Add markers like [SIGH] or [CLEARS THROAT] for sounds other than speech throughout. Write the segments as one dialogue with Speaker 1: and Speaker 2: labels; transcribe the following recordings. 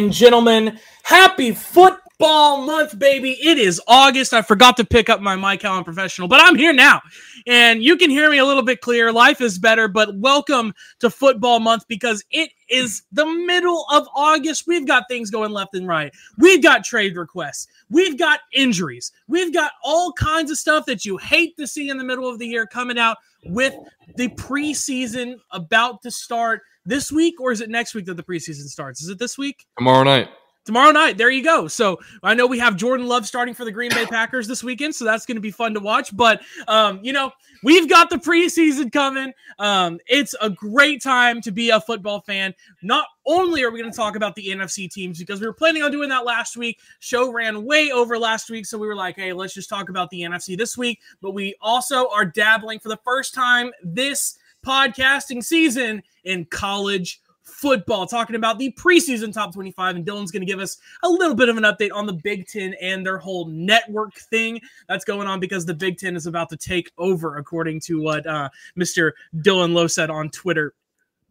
Speaker 1: and gentlemen, happy football month, baby. It is August. I forgot to pick up my mic on professional, but I'm here now. And you can hear me a little bit clearer. Life is better, but welcome to football month because it is the middle of August. We've got things going left and right. We've got trade requests. We've got injuries. We've got all kinds of stuff that you hate to see in the middle of the year coming out with the preseason about to start this week, or is it next week that the preseason starts? Is it this week?
Speaker 2: Tomorrow night.
Speaker 1: Tomorrow night. There you go. So I know we have Jordan Love starting for the Green Bay Packers this weekend, so that's going to be fun to watch. But um, you know, we've got the preseason coming. Um, it's a great time to be a football fan. Not only are we going to talk about the NFC teams because we were planning on doing that last week. Show ran way over last week, so we were like, hey, let's just talk about the NFC this week. But we also are dabbling for the first time this podcasting season in college football, talking about the preseason top 25. And Dylan's going to give us a little bit of an update on the Big Ten and their whole network thing that's going on because the Big Ten is about to take over, according to what uh, Mr. Dylan Lowe said on Twitter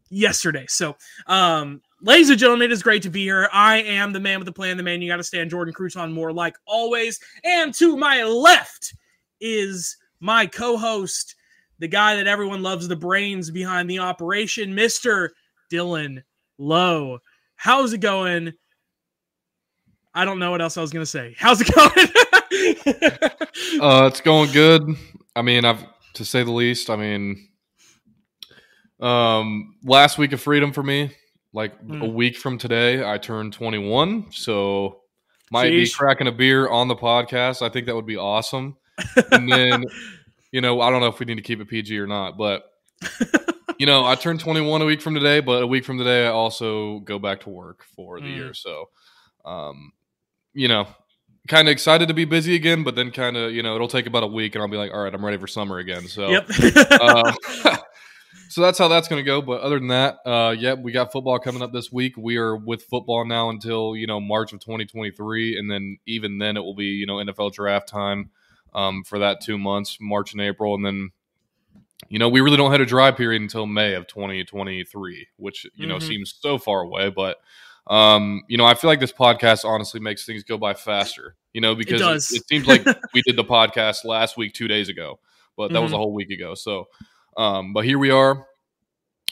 Speaker 1: yesterday. So, um, ladies and gentlemen, it is great to be here. I am the man with the plan, the man you got to stand, Jordan Crouton Moore, like always. And to my left is my co host, the guy that everyone loves, the brains behind the operation, Mr. Dylan Lowe. How's it going? I don't know what else I was going to say. How's it going? [LAUGHS]
Speaker 2: uh, it's going good. I mean, I've to say the least. I mean, um, last week of freedom for me, like mm. a week from today, I turned 21. So might Sheesh. be cracking a beer on the podcast. I think that would be awesome. And then, [LAUGHS] you know, I don't know if we need to keep it PG or not, but [LAUGHS] you know, I turned 21 a week from today, but a week from today, I also go back to work for the mm. year. So, um, you know, kind of excited to be busy again, but then kind of, you know, it'll take about a week and I'll be like, all right, I'm ready for summer again. So, yep. uh, [LAUGHS] [LAUGHS] so that's how that's going to go. But other than that, uh, yeah, we got football coming up this week. We are with football now until, you know, March of 2023. And then even then, it will be, you know, NFL draft time um, for that two months, March and April. And then, you know, we really don't have a dry period until May of 2023, which, you know, mm-hmm. seems so far away. But, um, you know, I feel like this podcast honestly makes things go by faster, you know, because it, it, seems like [LAUGHS] we did the podcast last week, two days ago, but that mm-hmm. was a whole week ago. So, um, but here we are.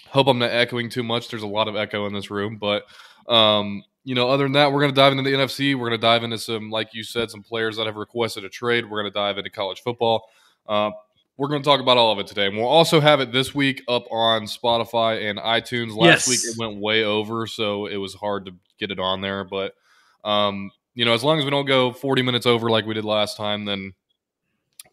Speaker 2: Hope I'm not echoing too much. There's a lot of echo in this room, but, um, you know, other than that, we're going to dive into the NFC. We're going to dive into some, like you said, some players that have requested a trade. We're going to dive into college football. Uh, we're going to talk about all of it today. And we'll also have it this week up on Spotify and iTunes. Last yes. week it went way over, so it was hard to get it on there. But, um, you know, as long as we don't go 40 minutes over like we did last time, then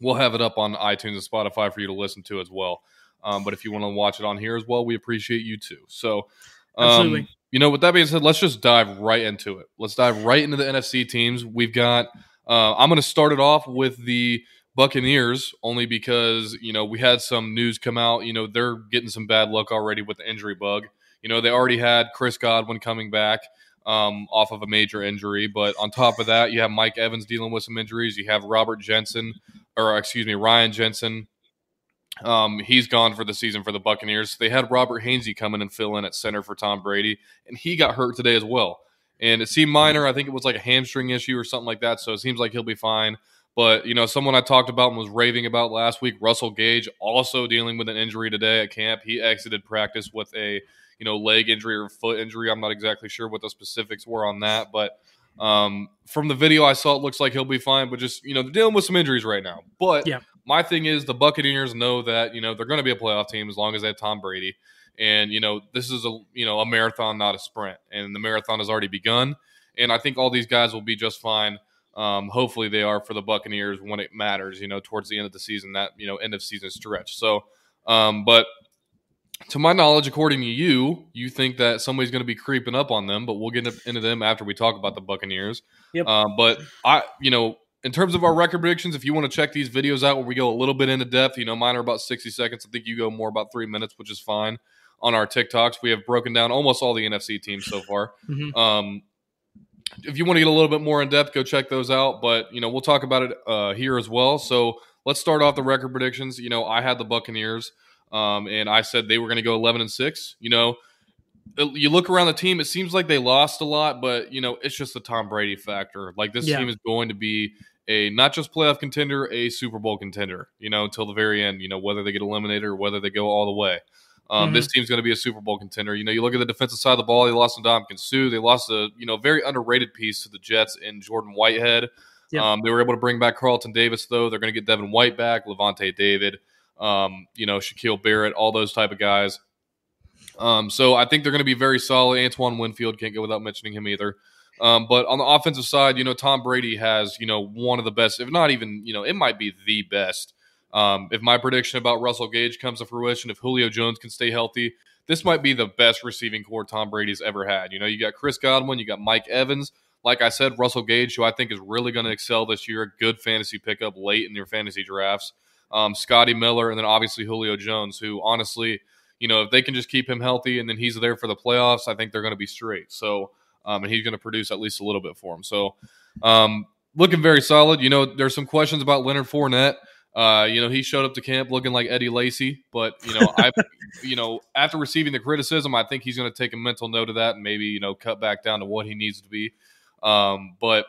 Speaker 2: we'll have it up on iTunes and Spotify for you to listen to as well. Um, but if you want to watch it on here as well, we appreciate you too. So, um, you know, with that being said, let's just dive right into it. Let's dive right into the NFC teams. We've got, uh, I'm going to start it off with the Buccaneers only because you know we had some news come out. You know they're getting some bad luck already with the injury bug. You know they already had Chris Godwin coming back um, off of a major injury, but on top of that, you have Mike Evans dealing with some injuries. You have Robert Jensen, or excuse me, Ryan Jensen. Um, he's gone for the season for the Buccaneers. They had Robert Hainsey come in and fill in at center for Tom Brady, and he got hurt today as well. And it seemed minor. I think it was like a hamstring issue or something like that. So it seems like he'll be fine. But you know, someone I talked about and was raving about last week, Russell Gage, also dealing with an injury today at camp. He exited practice with a you know leg injury or foot injury. I'm not exactly sure what the specifics were on that, but um, from the video I saw, it looks like he'll be fine. But just you know, they're dealing with some injuries right now. But yeah. my thing is, the Buccaneers know that you know they're going to be a playoff team as long as they have Tom Brady. And you know, this is a you know a marathon, not a sprint, and the marathon has already begun. And I think all these guys will be just fine. Um, hopefully they are for the Buccaneers when it matters, you know, towards the end of the season, that, you know, end of season stretch. So, um, but to my knowledge, according to you, you think that somebody's going to be creeping up on them, but we'll get into them after we talk about the Buccaneers. Yep. Uh, but I, you know, in terms of our record predictions, if you want to check these videos out where we go a little bit into depth, you know, mine are about 60 seconds. I think you go more about three minutes, which is fine. On our TikToks, we have broken down almost all the NFC teams so far. [LAUGHS] mm-hmm. um, if you want to get a little bit more in depth, go check those out. But you know, we'll talk about it uh, here as well. So let's start off the record predictions. You know, I had the Buccaneers, um, and I said they were going to go eleven and six. You know, you look around the team, it seems like they lost a lot, but you know, it's just the Tom Brady factor. Like this yeah. team is going to be a not just playoff contender, a Super Bowl contender, you know, until the very end, you know, whether they get eliminated or whether they go all the way. Um, mm-hmm. This team's going to be a Super Bowl contender. You know, you look at the defensive side of the ball. They lost Ndamukong Suh. They lost a you know very underrated piece to the Jets in Jordan Whitehead. Yep. Um, they were able to bring back Carlton Davis though. They're going to get Devin White back, Lavonte David, um, you know Shaquille Barrett, all those type of guys. Um, so I think they're going to be very solid. Antoine Winfield can't go without mentioning him either. Um, but on the offensive side, you know, Tom Brady has, you know, one of the best, if not even, you know, it might be the best. Um, if my prediction about Russell Gage comes to fruition, if Julio Jones can stay healthy, this might be the best receiving core Tom Brady's ever had. You know, you got Chris Godwin, you got Mike Evans. Like I said, Russell Gage, who I think is really going to excel this year, a good fantasy pickup late in your fantasy drafts. Um, Scotty Miller, and then obviously Julio Jones, who honestly, you know, if they can just keep him healthy and then he's there for the playoffs, I think they're going to be straight. So, um, and he's going to produce at least a little bit for him. So, um, looking very solid. You know, there's some questions about Leonard Fournette. Uh, you know, he showed up to camp looking like Eddie Lacy, but you know, I, [LAUGHS] you know, after receiving the criticism, I think he's going to take a mental note of that and maybe you know cut back down to what he needs to be. Um, but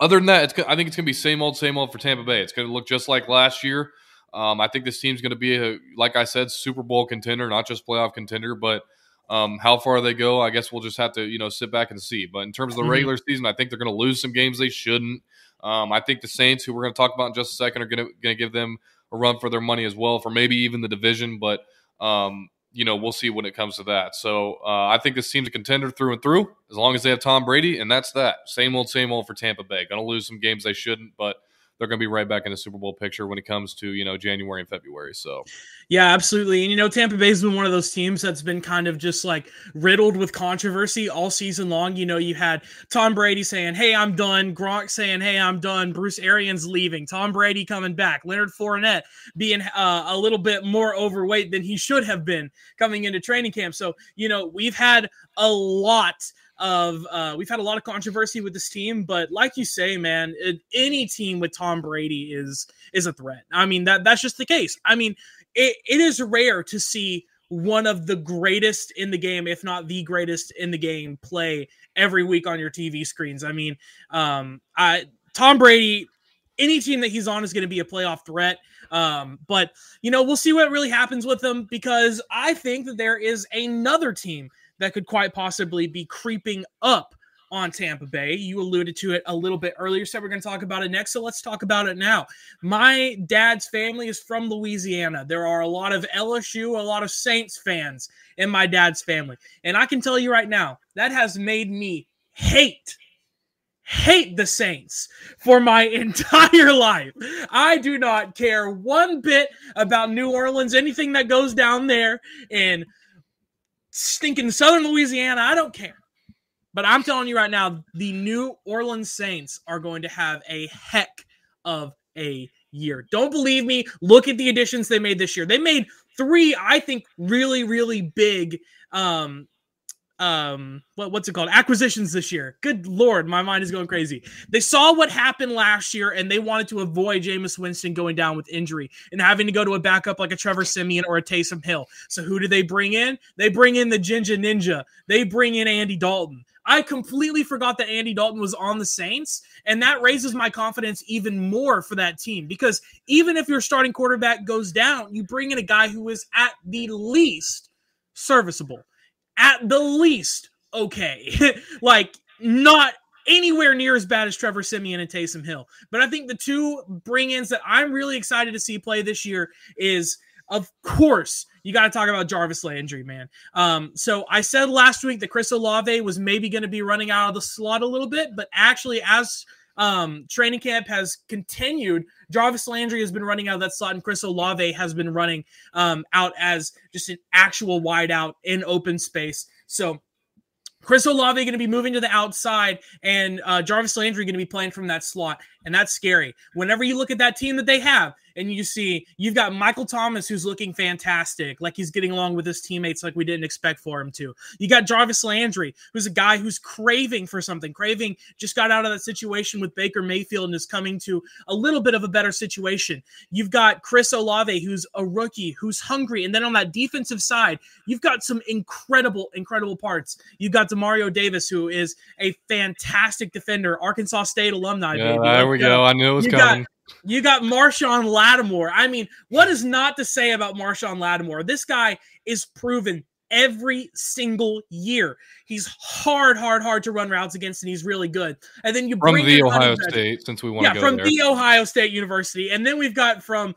Speaker 2: other than that, I think it's going to be same old, same old for Tampa Bay. It's going to look just like last year. Um, I think this team's going to be a, like I said, Super Bowl contender, not just playoff contender. But um, how far they go, I guess we'll just have to you know sit back and see. But in terms of the mm-hmm. regular season, I think they're going to lose some games they shouldn't. Um, I think the Saints, who we're going to talk about in just a second, are going to give them a run for their money as well for maybe even the division. But um, you know, we'll see when it comes to that. So uh, I think this team's a contender through and through, as long as they have Tom Brady, and that's that. Same old, same old for Tampa Bay. Going to lose some games they shouldn't, but they're going to be right back in the Super Bowl picture when it comes to you know January and February. So,
Speaker 1: yeah, absolutely. And you know, Tampa Bay's been one of those teams that's been kind of just like riddled with controversy all season long. You know, you had Tom Brady saying, "Hey, I'm done," Gronk saying, "Hey, I'm done," Bruce Arians leaving, Tom Brady coming back, Leonard Fournette being uh, a little bit more overweight than he should have been coming into training camp. So, you know, we've had a lot of uh, we've had a lot of controversy with this team, but like you say, man, it, any team with Tom Brady is is a threat. I mean that that's just the case. I mean, it, it is rare to see one of the greatest in the game, if not the greatest in the game, play every week on your TV screens. I mean, um, I Tom Brady, any team that he's on is going to be a playoff threat. Um, but you know, we'll see what really happens with them because I think that there is another team that could quite possibly be creeping up on Tampa Bay. You alluded to it a little bit earlier, so we're going to talk about it next. So let's talk about it now. My dad's family is from Louisiana. There are a lot of LSU, a lot of Saints fans in my dad's family. And I can tell you right now, that has made me hate hate the Saints for my [LAUGHS] entire life. I do not care one bit about New Orleans, anything that goes down there in stinking Southern Louisiana. I don't care. But I'm telling you right now, the New Orleans Saints are going to have a heck of a year. Don't believe me? Look at the additions they made this year. They made three, I think, really, really big um, um what, what's it called? Acquisitions this year. Good lord my mind is going crazy. They saw what happened last year and they wanted to avoid Jameis Winston going down with injury and having to go to a backup like a Trevor Siemian or a Taysom Hill. So who do they bring in? They bring in the Ginger Ninja. They bring in Andy Dalton. I completely forgot that Andy Dalton was on the Saints, and that raises my confidence even more for that team because even if your starting quarterback goes down, you bring in a guy who is at the least serviceable at the least okay. [LAUGHS] like not anywhere near as bad as Trevor Siemian and Taysom Hill. But I think the two bring-ins that I'm really excited to see play this year is of course you got to talk about Jarvis Landry, man. Um, so I said last week that Chris Olave was maybe going to be running out of the slot a little bit, but actually as um, training camp has continued. Jarvis Landry has been running out of that slot, and Chris Olave has been running um, out as just an actual wideout in open space. So Chris Olave going to be moving to the outside, and uh, Jarvis Landry going to be playing from that slot, and that's scary. Whenever you look at that team that they have, and you see you've got Michael Thomas who's looking fantastic, like he's getting along with his teammates like we didn't expect for him to. You got Jarvis Landry, who's a guy who's craving for something. Craving just got out of that situation with Baker Mayfield and is coming to a little bit of a better situation. You've got Chris Olave, who's a rookie, who's hungry, and then on that defensive side, you've got some incredible, incredible parts. You've got Demario Davis, who is a fantastic defender, Arkansas State alumni.
Speaker 2: Yeah, baby. there we go. I knew it was
Speaker 1: you
Speaker 2: coming.
Speaker 1: Got, you got Marshon Lattimore. I mean, what is not to say about Marshon Lattimore? This guy is proven every single year. He's hard, hard, hard to run routes against, and he's really good. And then you
Speaker 2: from the Ohio State, since we want
Speaker 1: yeah,
Speaker 2: to
Speaker 1: go from
Speaker 2: there.
Speaker 1: the Ohio State University, and then we've got from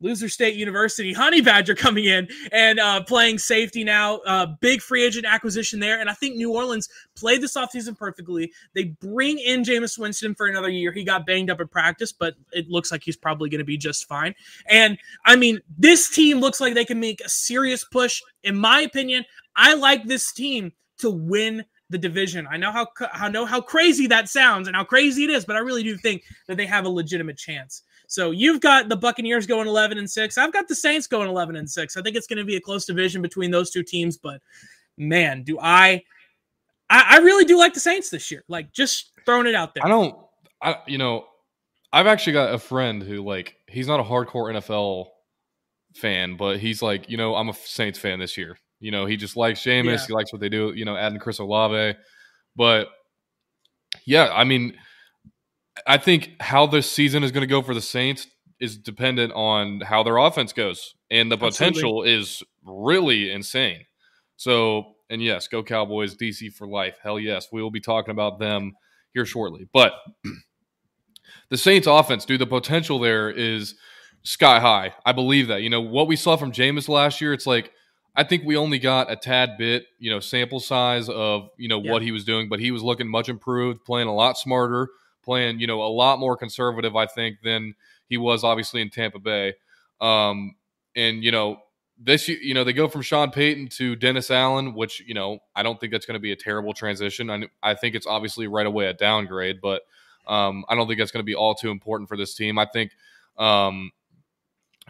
Speaker 1: Loser State University, Honey Badger coming in and uh, playing safety now. Uh, big free agent acquisition there. And I think New Orleans played this offseason perfectly. They bring in Jameis Winston for another year. He got banged up in practice, but it looks like he's probably going to be just fine. And I mean, this team looks like they can make a serious push. In my opinion, I like this team to win the division. I know how I know how crazy that sounds and how crazy it is, but I really do think that they have a legitimate chance. So you've got the Buccaneers going 11 and 6. I've got the Saints going 11 and 6. I think it's going to be a close division between those two teams, but man, do I I, I really do like the Saints this year. Like just throwing it out there.
Speaker 2: I don't I you know, I've actually got a friend who like he's not a hardcore NFL fan, but he's like, you know, I'm a Saints fan this year. You know, he just likes Jameis. Yeah. He likes what they do. You know, adding Chris Olave, but yeah, I mean, I think how this season is going to go for the Saints is dependent on how their offense goes, and the potential Absolutely. is really insane. So, and yes, go Cowboys, DC for life. Hell yes, we will be talking about them here shortly. But [CLEARS THROAT] the Saints offense, dude, the potential there is sky high. I believe that. You know, what we saw from Jameis last year, it's like I think we only got a tad bit, you know, sample size of, you know, yeah. what he was doing, but he was looking much improved, playing a lot smarter playing, you know, a lot more conservative, I think, than he was obviously in Tampa Bay. Um, and you know, this you know they go from Sean Payton to Dennis Allen, which you know I don't think that's going to be a terrible transition. I, I think it's obviously right away a downgrade, but um, I don't think that's going to be all too important for this team. I think. Um,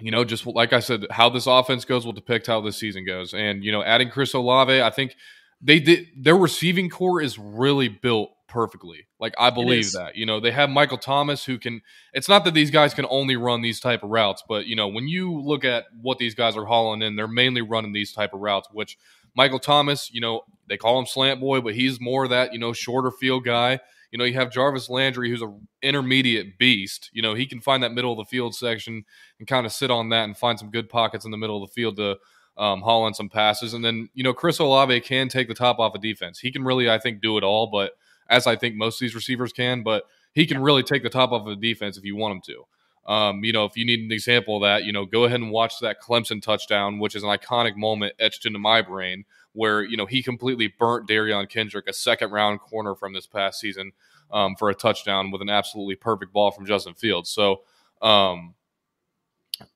Speaker 2: you know, just like I said, how this offense goes will depict how this season goes. And you know, adding Chris Olave, I think they did their receiving core is really built perfectly. Like I believe that. You know, they have Michael Thomas who can it's not that these guys can only run these type of routes, but you know, when you look at what these guys are hauling in, they're mainly running these type of routes, which Michael Thomas, you know, they call him slant boy, but he's more that, you know, shorter field guy. You know, you have Jarvis Landry, who's an intermediate beast. You know, he can find that middle of the field section and kind of sit on that and find some good pockets in the middle of the field to um, haul in some passes. And then, you know, Chris Olave can take the top off of defense. He can really, I think, do it all. But as I think most of these receivers can, but he can really take the top off of the defense if you want him to. Um, you know, if you need an example of that, you know, go ahead and watch that Clemson touchdown, which is an iconic moment etched into my brain, where you know he completely burnt Derion Kendrick, a second round corner from this past season, um, for a touchdown with an absolutely perfect ball from Justin Fields. So, um,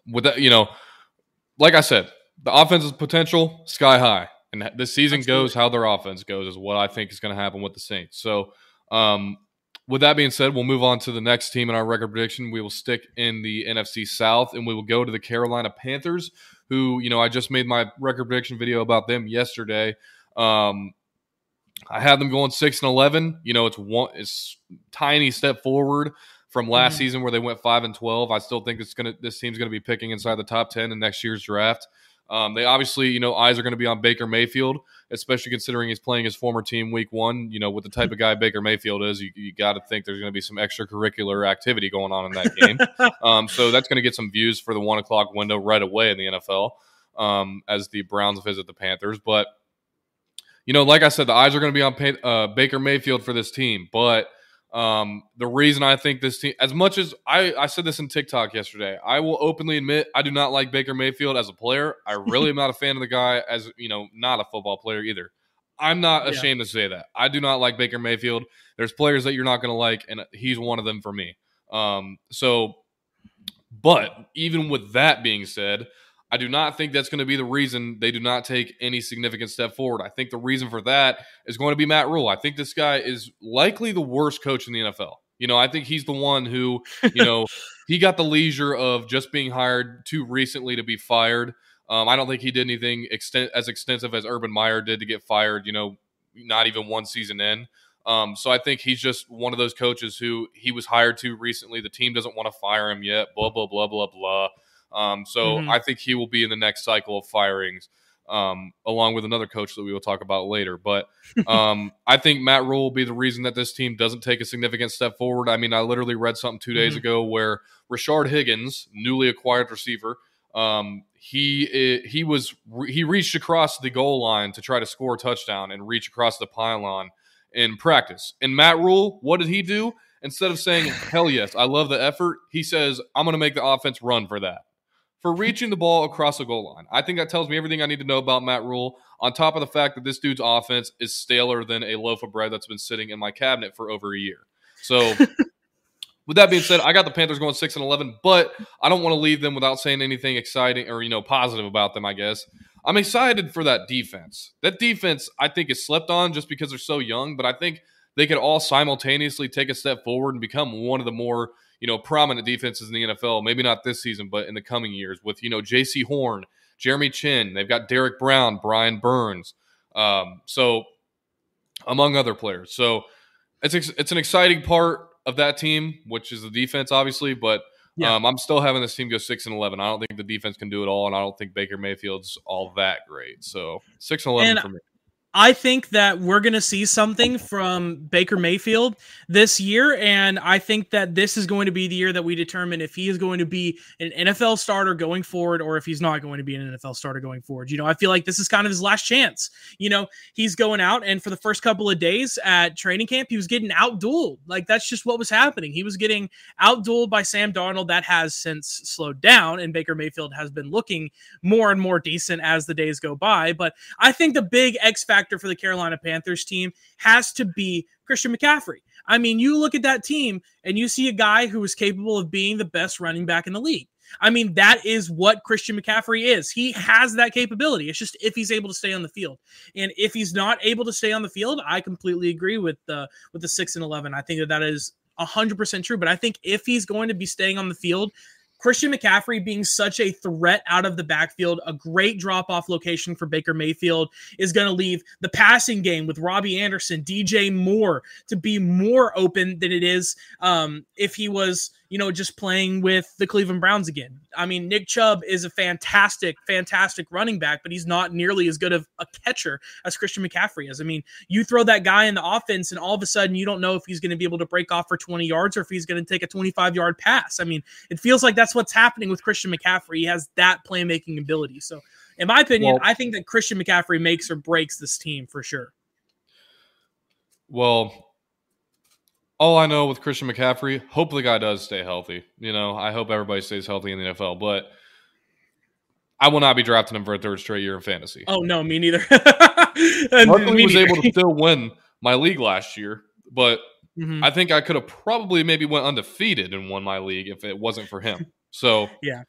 Speaker 2: with that, you know, like I said, the offensive potential sky high. And the season goes how their offense goes is what I think is going to happen with the Saints. So, um, with that being said, we'll move on to the next team in our record prediction. We will stick in the NFC South and we will go to the Carolina Panthers, who, you know, I just made my record prediction video about them yesterday. Um, I had them going six and eleven. You know, it's one it's tiny step forward from last mm-hmm. season where they went five and twelve. I still think it's gonna this team's gonna be picking inside the top ten in next year's draft. Um, they obviously, you know, eyes are going to be on Baker Mayfield, especially considering he's playing his former team week one. You know, with the type of guy Baker Mayfield is, you, you got to think there's going to be some extracurricular activity going on in that game. [LAUGHS] um, so that's going to get some views for the one o'clock window right away in the NFL um, as the Browns visit the Panthers. But, you know, like I said, the eyes are going to be on uh, Baker Mayfield for this team. But – um, the reason I think this team, as much as I, I said this in TikTok yesterday, I will openly admit I do not like Baker Mayfield as a player. I really am not a fan of the guy as, you know, not a football player either. I'm not ashamed yeah. to say that. I do not like Baker Mayfield. There's players that you're not going to like, and he's one of them for me. Um, so, but even with that being said, I do not think that's going to be the reason they do not take any significant step forward. I think the reason for that is going to be Matt Rhule. I think this guy is likely the worst coach in the NFL. You know, I think he's the one who, you [LAUGHS] know, he got the leisure of just being hired too recently to be fired. Um, I don't think he did anything extent, as extensive as Urban Meyer did to get fired. You know, not even one season in. Um, so I think he's just one of those coaches who he was hired to recently. The team doesn't want to fire him yet. Blah blah blah blah blah. Um, so mm-hmm. I think he will be in the next cycle of firings, um, along with another coach that we will talk about later. But um, [LAUGHS] I think Matt Rhule will be the reason that this team doesn't take a significant step forward. I mean, I literally read something two days mm-hmm. ago where Rashard Higgins, newly acquired receiver, um, he eh, he was he reached across the goal line to try to score a touchdown and reach across the pylon in practice. And Matt Rhule, what did he do? Instead of saying, hell yes, I love the effort, he says, I'm going to make the offense run for that. For reaching the ball across the goal line. I think that tells me everything I need to know about Matt Rhule, on top of the fact that this dude's offense is staler than a loaf of bread that's been sitting in my cabinet for over a year. So, [LAUGHS] with that being said, I got the Panthers going 6 and 11, but I don't want to leave them without saying anything exciting or, you know, positive about them, I guess. I'm excited for that defense. That defense, I think, is slept on just because they're so young, but I think they could all simultaneously take a step forward and become one of the more, you know, prominent defenses in the NFL. Maybe not this season, but in the coming years with, you know, Jaycee Horn, Jeremy Chinn, They've got Derrick Brown, Brian Burns. Um, so, among other players. So, it's, it's an exciting part of that team, which is the defense, obviously, but yeah. Um, I'm still having this team go six and eleven. I don't think the defense can do it all, and I don't think Baker Mayfield's all that great. So six and eleven and, for me.
Speaker 1: I think that we're going to see something from Baker Mayfield this year. And I think that this is going to be the year that we determine if he is going to be an NFL starter going forward or if he's not going to be an NFL starter going forward. You know, I feel like this is kind of his last chance. You know, he's going out, and for the first couple of days at training camp, he was getting outdueled. Like, that's just what was happening. He was getting outdueled by Sam Darnold. That has since slowed down, and Baker Mayfield has been looking more and more decent as the days go by. But I think the big X factor factor for the Carolina Panthers team has to be Christian McCaffrey. I mean, you look at that team and you see a guy who is capable of being the best running back in the league. I mean, that is what Christian McCaffrey is. He has that capability. It's just if he's able to stay on the field, and if he's not able to stay on the field, I completely agree with the with the six and eleven. I think that that is hundred percent true. But I think if he's going to be staying on the field, Christian McCaffrey being such a threat out of the backfield, a great drop off location for Baker Mayfield, is going to leave the passing game with Robbie Anderson, DJ Moore to be more open than it is um, if he was you know, just playing with the Cleveland Browns again. I mean, Nick Chubb is a fantastic, fantastic running back, but he's not nearly as good of a catcher as Christian McCaffrey is. I mean, you throw that guy in the offense, and all of a sudden you don't know if he's going to be able to break off for 20 yards or if he's going to take a 25 yard pass. I mean, it feels like that's what's happening with Christian McCaffrey. He has that playmaking ability. So, in my opinion, well, I think that Christian McCaffrey makes or breaks this team for sure.
Speaker 2: Well, all I know with Christian McCaffrey, hope the guy does stay healthy. You know, I hope everybody stays healthy in the NFL, but I will not be drafting him for a third straight year in fantasy.
Speaker 1: Oh no, me neither. [LAUGHS]
Speaker 2: Luckily, [LAUGHS] me was neither. able to still win my league last year, but mm-hmm. I think I could have probably maybe went undefeated and won my league if it wasn't for him. So [LAUGHS]
Speaker 1: yeah,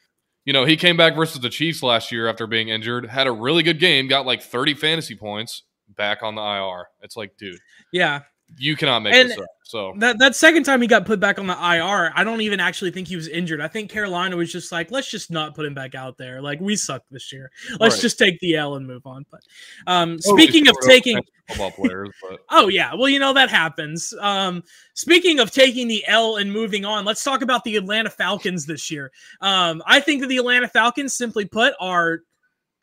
Speaker 2: you know, he came back versus the Chiefs last year after being injured, had a really good game, got like 30 fantasy points, back on the IR. It's like, dude.
Speaker 1: Yeah.
Speaker 2: You cannot make and this up. So
Speaker 1: that that second time he got put back on the IR, I don't even actually think he was injured. I think Carolina was just like, let's just not put him back out there. Like we suck this year. Let's right. just take the L and move on. But um, speaking of taking football players, but [LAUGHS] oh yeah, well you know that happens. Um, speaking of taking the L and moving on, let's talk about the Atlanta Falcons this year. Um, I think that the Atlanta Falcons, simply put, are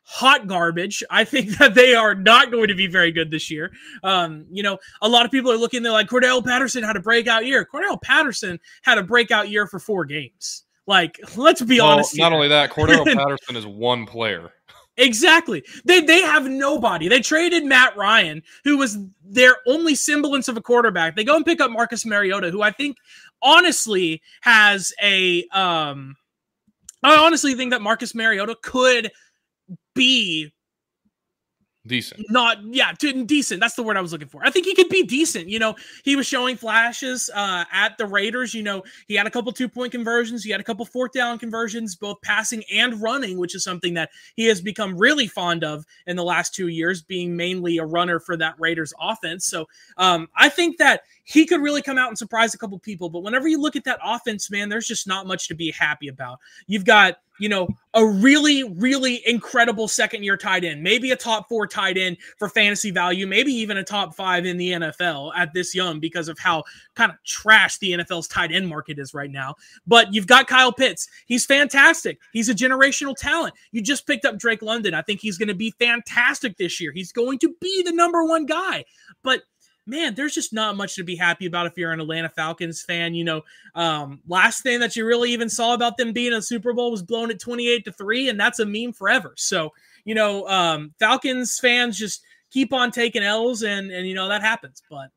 Speaker 1: hot garbage. I think [LAUGHS] that they are not going to be very good this year. Um, you know, a lot of people are looking, they're like, Cordarrelle Patterson had a breakout year. Cordarrelle Patterson had a breakout year for four games. Like, [LAUGHS] let's be well, honest.
Speaker 2: Not here. only that, Cordarrelle [LAUGHS] Patterson is one player.
Speaker 1: Exactly. They they have nobody. They traded Matt Ryan, who was their only semblance of a quarterback. They go and pick up Marcus Mariota, who I think honestly has a um I honestly think that Marcus Mariota could be
Speaker 2: Decent.
Speaker 1: Not yeah, decent. That's the word I was looking for. I think he could be decent. You know, he was showing flashes uh, at the Raiders. You know, he had a couple two point conversions. He had a couple fourth down conversions, both passing and running, which is something that he has become really fond of in the last two years, being mainly a runner for that Raiders offense. So um, I think that he could really come out and surprise a couple people. But whenever you look at that offense, man, there's just not much to be happy about. You've got you know, a really, really incredible second year tight end, maybe a top four tight end for fantasy value, maybe even a top five in the NFL at this young because of how kind of trash the NFL's tight end market is right now. But you've got Kyle Pitts. He's fantastic. He's a generational talent. You just picked up Drake London. I think he's going to be fantastic this year. He's going to be the number one guy. But man, there's just not much to be happy about if you're an Atlanta Falcons fan. You know, um, last thing that you really even saw about them being a Super Bowl was blown at 28 to 3, and that's a meme forever. So, you know, um, Falcons fans just keep on taking L's, and, and you know, that happens. But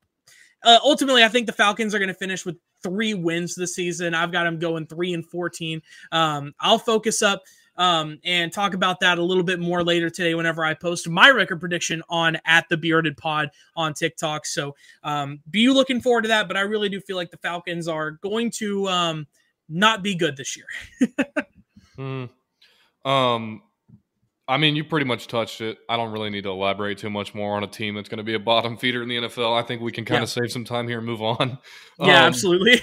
Speaker 1: uh, ultimately, I think the Falcons are going to finish with three wins this season. I've got them going 3 and 14. Um, I'll focus up um, and talk about that a little bit more later today whenever I post my record prediction on at the Bearded Pod on TikTok. So um, be looking forward to that. But I really do feel like the Falcons are going to um, not be good this year. [LAUGHS]
Speaker 2: mm. Um, I mean, you pretty much touched it. I don't really need to elaborate too much more on a team that's going to be a bottom feeder in the NFL. I think we can kind yeah. of save some time here and move on.
Speaker 1: Yeah, um, absolutely.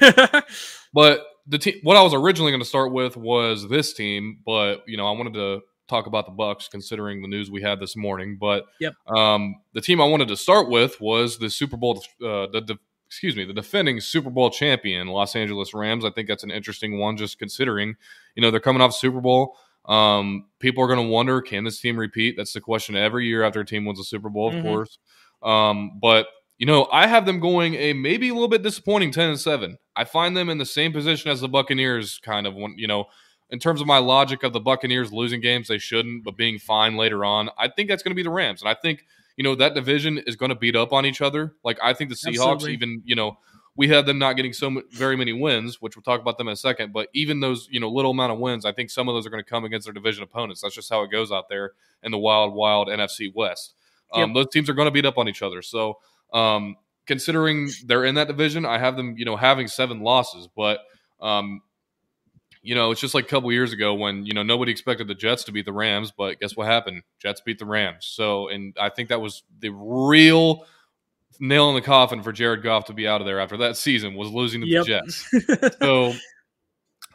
Speaker 1: [LAUGHS]
Speaker 2: but the team what I was originally going to start with was this team, but you know I wanted to talk about the Bucks considering the news we had this morning. But
Speaker 1: yep.
Speaker 2: um, the team I wanted to start with was the Super Bowl, uh, the, the excuse me, the defending Super Bowl champion Los Angeles Rams. I think that's an interesting one, just considering you know they're coming off Super Bowl. Um, people are going to wonder, can this team repeat? That's the question every year after a team wins a Super Bowl, of mm-hmm. course. Um, but you know, I have them going a maybe a little bit disappointing 10 and 7. I find them in the same position as the Buccaneers, kind of when, you know, in terms of my logic of the Buccaneers losing games they shouldn't, but being fine later on. I think that's going to be the Rams. And I think, you know, that division is going to beat up on each other. Like, I think the Seahawks, Absolutely. even, you know, we had them not getting so very many wins, which we'll talk about them in a second. But even those, you know, little amount of wins, I think some of those are going to come against their division opponents. That's just how it goes out there in the wild, wild NFC West. Um, yep. Those teams are going to beat up on each other. So, um, considering they're in that division, I have them, you know, having seven losses. But, um, you know, it's just like a couple years ago when you know nobody expected the Jets to beat the Rams, but guess what happened? Jets beat the Rams. So, and I think that was the real nail in the coffin for Jared Goff to be out of there after that season was losing to yep. the Jets. [LAUGHS] so.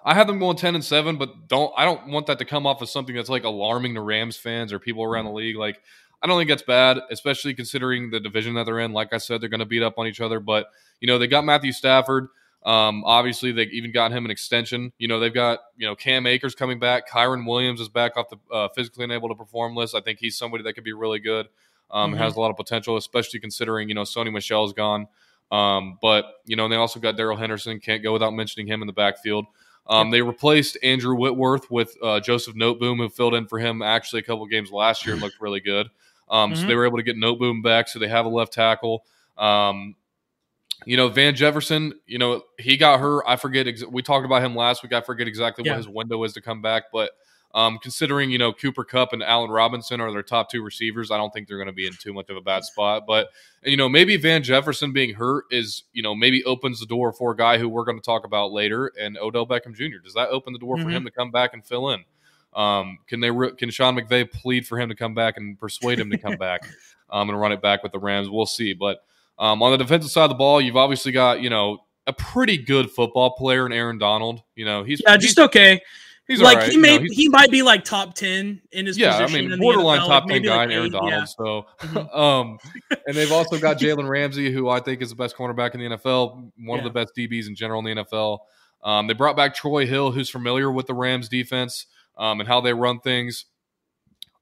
Speaker 2: I have them going ten and seven, but don't I don't want that to come off as something that's like alarming to Rams fans or people around the league. Like I don't think that's bad, especially considering the division that they're in. Like I said, they're going to beat up on each other, but you know they got Matthew Stafford. Um, obviously, they even got him an extension. You know they've got you know Cam Akers coming back. Kyren Williams is back off the uh, physically unable to perform list. I think he's somebody that could be really good. Um, mm-hmm. Has a lot of potential, especially considering you know Sony Michel's gone. Um, but you know they also got Darrell Henderson. Can't go without mentioning him in the backfield. Um, they replaced Andrew Whitworth with uh, Joseph Noteboom, who filled in for him actually a couple games last year and looked really good. Um, mm-hmm. So they were able to get Noteboom back, so they have a left tackle. Um, you know, Van Jefferson, you know, he got hurt. I forget. Ex- we talked about him last week. I forget exactly yeah. what his window is to come back, but um, considering you know Cooper Kupp and Allen Robinson are their top two receivers, I don't think they're going to be in too much of a bad spot. But you know, maybe Van Jefferson being hurt is you know maybe opens the door for a guy who we're going to talk about later, and Odell Beckham Jr. Does that open the door mm-hmm. for him to come back and fill in? Um, can they can Sean McVay plead for him to come back and persuade him to come back [LAUGHS] um, and run it back with the Rams? We'll see. But um, on the defensive side of the ball, you've obviously got you know a pretty good football player in Aaron Donald. You know he's
Speaker 1: yeah, just okay. He's like right. he may you know, he might be like top ten in his
Speaker 2: yeah. I mean, borderline top ten guy like in Aaron Donald. Yeah. So, mm-hmm. [LAUGHS] um, and they've also got [LAUGHS] Jalen Ramsey, who I think is the best cornerback in the NFL, one yeah. of the best DBs in general in the NFL. Um, they brought back Troy Hill, who's familiar with the Rams defense um, and how they run things.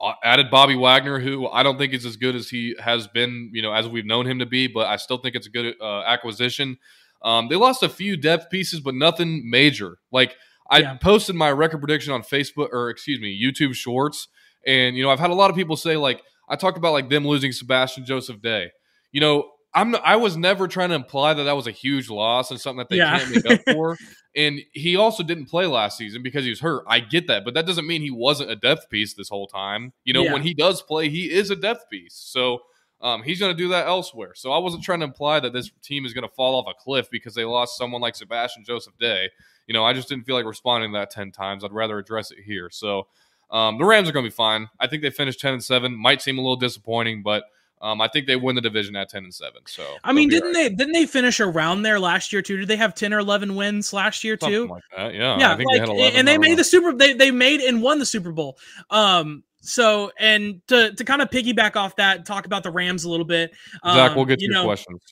Speaker 2: Uh, added Bobby Wagner, who I don't think is as good as he has been, you know, as we've known him to be, but I still think it's a good uh, acquisition. Um, they lost a few depth pieces, but nothing major. Like I yeah. posted my record prediction on Facebook or excuse me, YouTube Shorts, and you know I've had a lot of people say like I talked about like them losing Sebastian Joseph Day. You know I'm I was never trying to imply that that was a huge loss and something that they yeah. can't make up for. [LAUGHS] and he also didn't play last season because he was hurt. I get that, but that doesn't mean he wasn't a depth piece this whole time. You know, yeah. when he does play, he is a depth piece. So um, he's going to do that elsewhere. So I wasn't trying to imply that this team is going to fall off a cliff because they lost someone like Sebastian Joseph Day. You know, I just didn't feel like responding to that 10 times. I'd rather address it here. So um, the Rams are going to be fine. I think they finished 10 and 7. Might seem a little disappointing, but um, I think they win the division at 10 and 7. So
Speaker 1: I mean, didn't right. they didn't they finish around there last year too? Did they have 10 or 11 wins last year
Speaker 2: too? Like that. Yeah.
Speaker 1: Yeah. Like, they and they made the Super they they made and won the Super Bowl. Um so and to to kind of piggyback off that, talk about the Rams a little bit.
Speaker 2: Um, Zach, we'll get to your know, questions.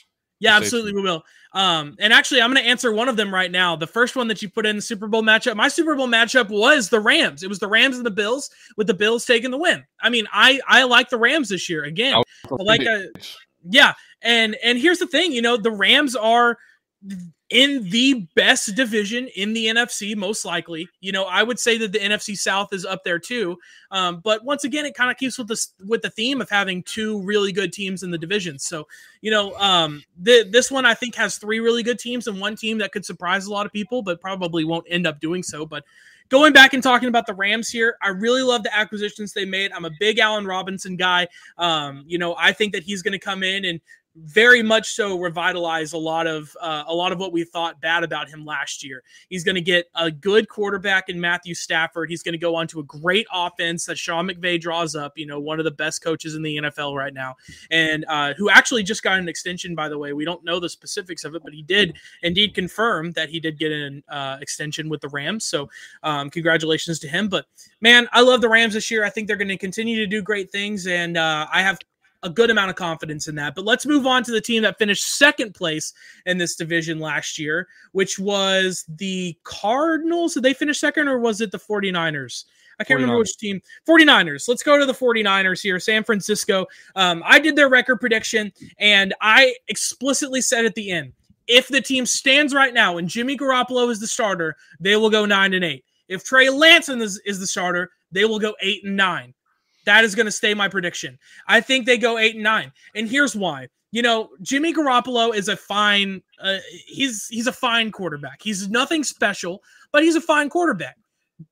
Speaker 1: Yeah, absolutely, we will. Um, and actually, I'm going to answer one of them right now. The first one that you put in the Super Bowl matchup, my Super Bowl matchup was the Rams. It was the Rams and the Bills, with the Bills taking the win. I mean, I I like the Rams this year. Again, I like a, yeah. And and here's the thing, you know, the Rams are in the best division in the NFC, most likely. You know, I would say that the NFC South is up there too. Um, but once again, it kind of keeps with the with the theme of having two really good teams in the division. So, you know, um, the, this one I think has three really good teams and one team that could surprise a lot of people, but probably won't end up doing so. But going back and talking about the Rams here, I really love the acquisitions they made. I'm a big Allen Robinson guy. Um, you know, I think that he's going to come in and very much so revitalize a lot of uh, a lot of what we thought bad about him last year. He's going to get a good quarterback in Matthew Stafford. He's going to go on to a great offense that Sean McVay draws up. You know, one of the best coaches in the NFL right now, and uh, who actually just got an extension. By the way, we don't know the specifics of it, but he did indeed confirm that he did get an uh, extension with the Rams. So, um, congratulations to him. But man, I love the Rams this year. I think they're going to continue to do great things, and uh, I have a good amount of confidence in that. But let's move on to the team that finished second place in this division last year, which was the Cardinals. Did they finish second or was it the 49ers? I can't 49ers. remember which team. 49ers. Let's go to the 49ers here. San Francisco. Um, I did their record prediction and I explicitly said at the end if the team stands right now and Jimmy Garoppolo is the starter, they will go 9 and 8. If Trey Lance is, is the starter, they will go 8 and 9. That is going to stay my prediction. I think they go eight and nine, and here's why. You know, Jimmy Garoppolo is a fine. Uh, he's he's a fine quarterback. He's nothing special, but he's a fine quarterback.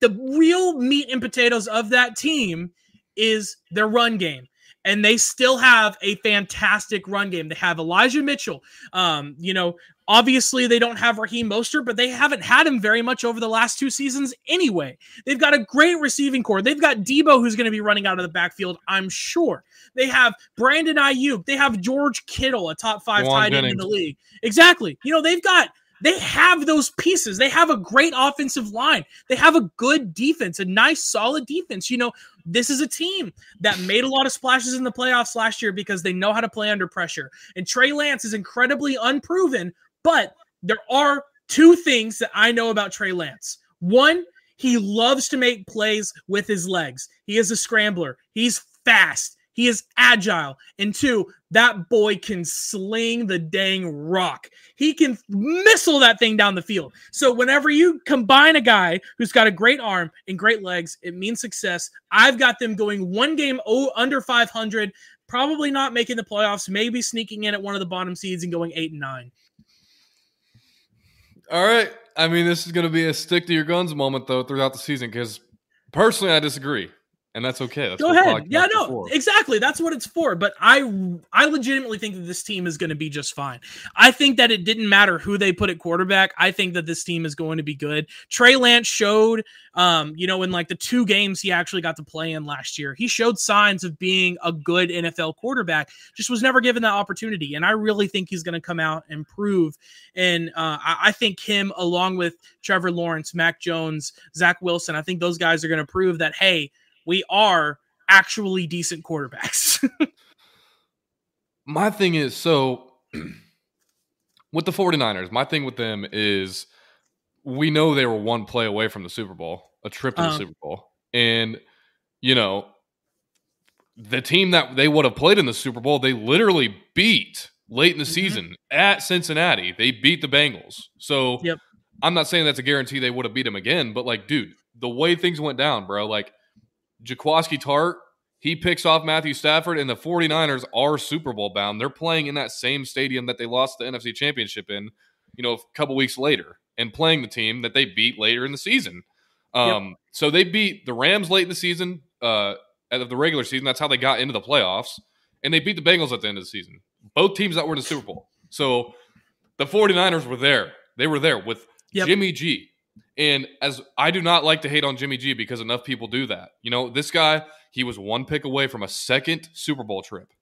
Speaker 1: The real meat and potatoes of that team is their run game and they still have a fantastic run game. They have Elijah Mitchell. Um, you know, Obviously, they don't have Raheem Mostert, but they haven't had him very much over the last two seasons anyway. They've got a great receiving core. They've got Deebo, who's going to be running out of the backfield, I'm sure. They have Brandon Aiyuk. They have George Kittle, a top five tight end in the league. Exactly. You know, they've got they have those pieces. They have a great offensive line. They have a good defense, a nice, solid defense. You know, this is a team that made a lot of splashes in the playoffs last year because they know how to play under pressure. And Trey Lance is incredibly unproven, but there are two things that I know about Trey Lance. One, he loves to make plays with his legs. He is a scrambler. He's fast. He is agile. And two, that boy can sling the dang rock. He can missile that thing down the field. So whenever you combine a guy who's got a great arm and great legs, it means success. I've got them going one game under 500, probably not making the playoffs, maybe sneaking in at one of the bottom seeds and going 8 and 9.
Speaker 2: All right. I mean, this is going to be a stick to your guns moment, though, throughout the season, because personally, I disagree and that's okay. That's
Speaker 1: Go ahead. Yeah, no, exactly. That's what it's for. But I, I legitimately think that this team is going to be just fine. I think that it didn't matter who they put at quarterback. I think that this team is going to be good. Trey Lance showed, um, you know, in like the two games he actually got to play in last year, he showed signs of being a good NFL quarterback. Just was never given that opportunity, and I really think he's going to come out and prove. And uh, I, I think him, along with Trevor Lawrence, Mac Jones, Zach Wilson, I think those guys are going to prove that hey we are actually decent quarterbacks. [LAUGHS]
Speaker 2: my thing is so [CLEARS THROAT] with the 49ers, my thing with them is we know they were one play away from the Super Bowl, a trip to the uh-huh. Super Bowl. And, you know, the team that they would have played in the Super Bowl, they literally beat late in the mm-hmm. season at Cincinnati. They beat the Bengals. So yep. I'm not saying that's a guarantee they would have beat them again, but like, dude, the way things went down, bro, like Jaquiski Tartt, he picks off Matthew Stafford, and the 49ers are Super Bowl bound. They're playing in that same stadium that they lost the NFC Championship in, you know, a couple weeks later, and playing the team that they beat later in the season. Um, yep. So they beat the Rams late in the season, uh, of the regular season. That's how they got into the playoffs. And they beat the Bengals at the end of the season. Both teams that were in the Super Bowl. So the 49ers were there. They were there with yep. Jimmy G. And as I do not like to hate on Jimmy G because enough people do that. You know, this guy, he was one pick away from a second Super Bowl trip.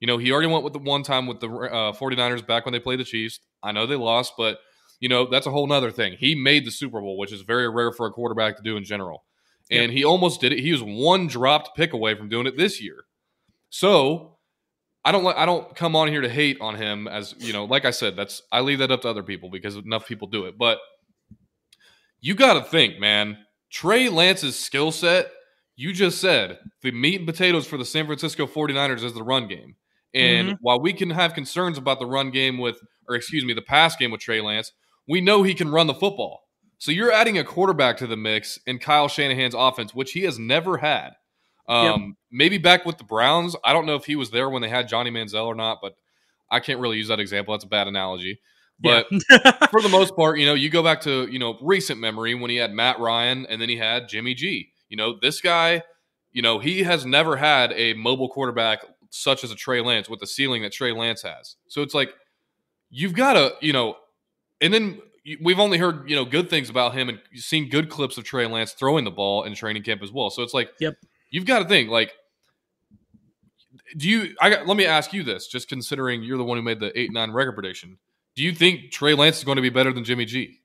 Speaker 2: You know, he already went with the one time with the uh, 49ers back when they played the Chiefs. I know they lost, but, you know, that's a whole nother thing. He made the Super Bowl, which is very rare for a quarterback to do in general. And he almost did it. He was one dropped pick away from doing it this year. So I don't like I don't come on here to hate on him as you know, like I said, that's I leave that up to other people because enough people do it. But you got to think, man. Trey Lance's skill set, you just said the meat and potatoes for the San Francisco 49ers is the run game. And mm-hmm. while we can have concerns about the run game with, or excuse me, the pass game with Trey Lance, we know he can run the football. So you're adding a quarterback to the mix in Kyle Shanahan's offense, which he has never had. Um, yep. Maybe back with the Browns. I don't know if he was there when they had Johnny Manziel or not, but I can't really use that example. That's a bad analogy. But yeah. [LAUGHS] for the most part, you know, you go back to, you know, recent memory when he had Matt Ryan and then he had Jimmy G. You know, this guy, you know, he has never had a mobile quarterback such as a Trey Lance with the ceiling that Trey Lance has. So it's like you've got to, you know, and then we've only heard, you know, good things about him and seen good clips of Trey Lance throwing the ball in training camp as well. So it's like,
Speaker 1: yep.
Speaker 2: You've got to think like do you I got let me ask you this just considering you're the one who made the 8-9 record prediction do you think Trey Lance is going to be better than Jimmy G?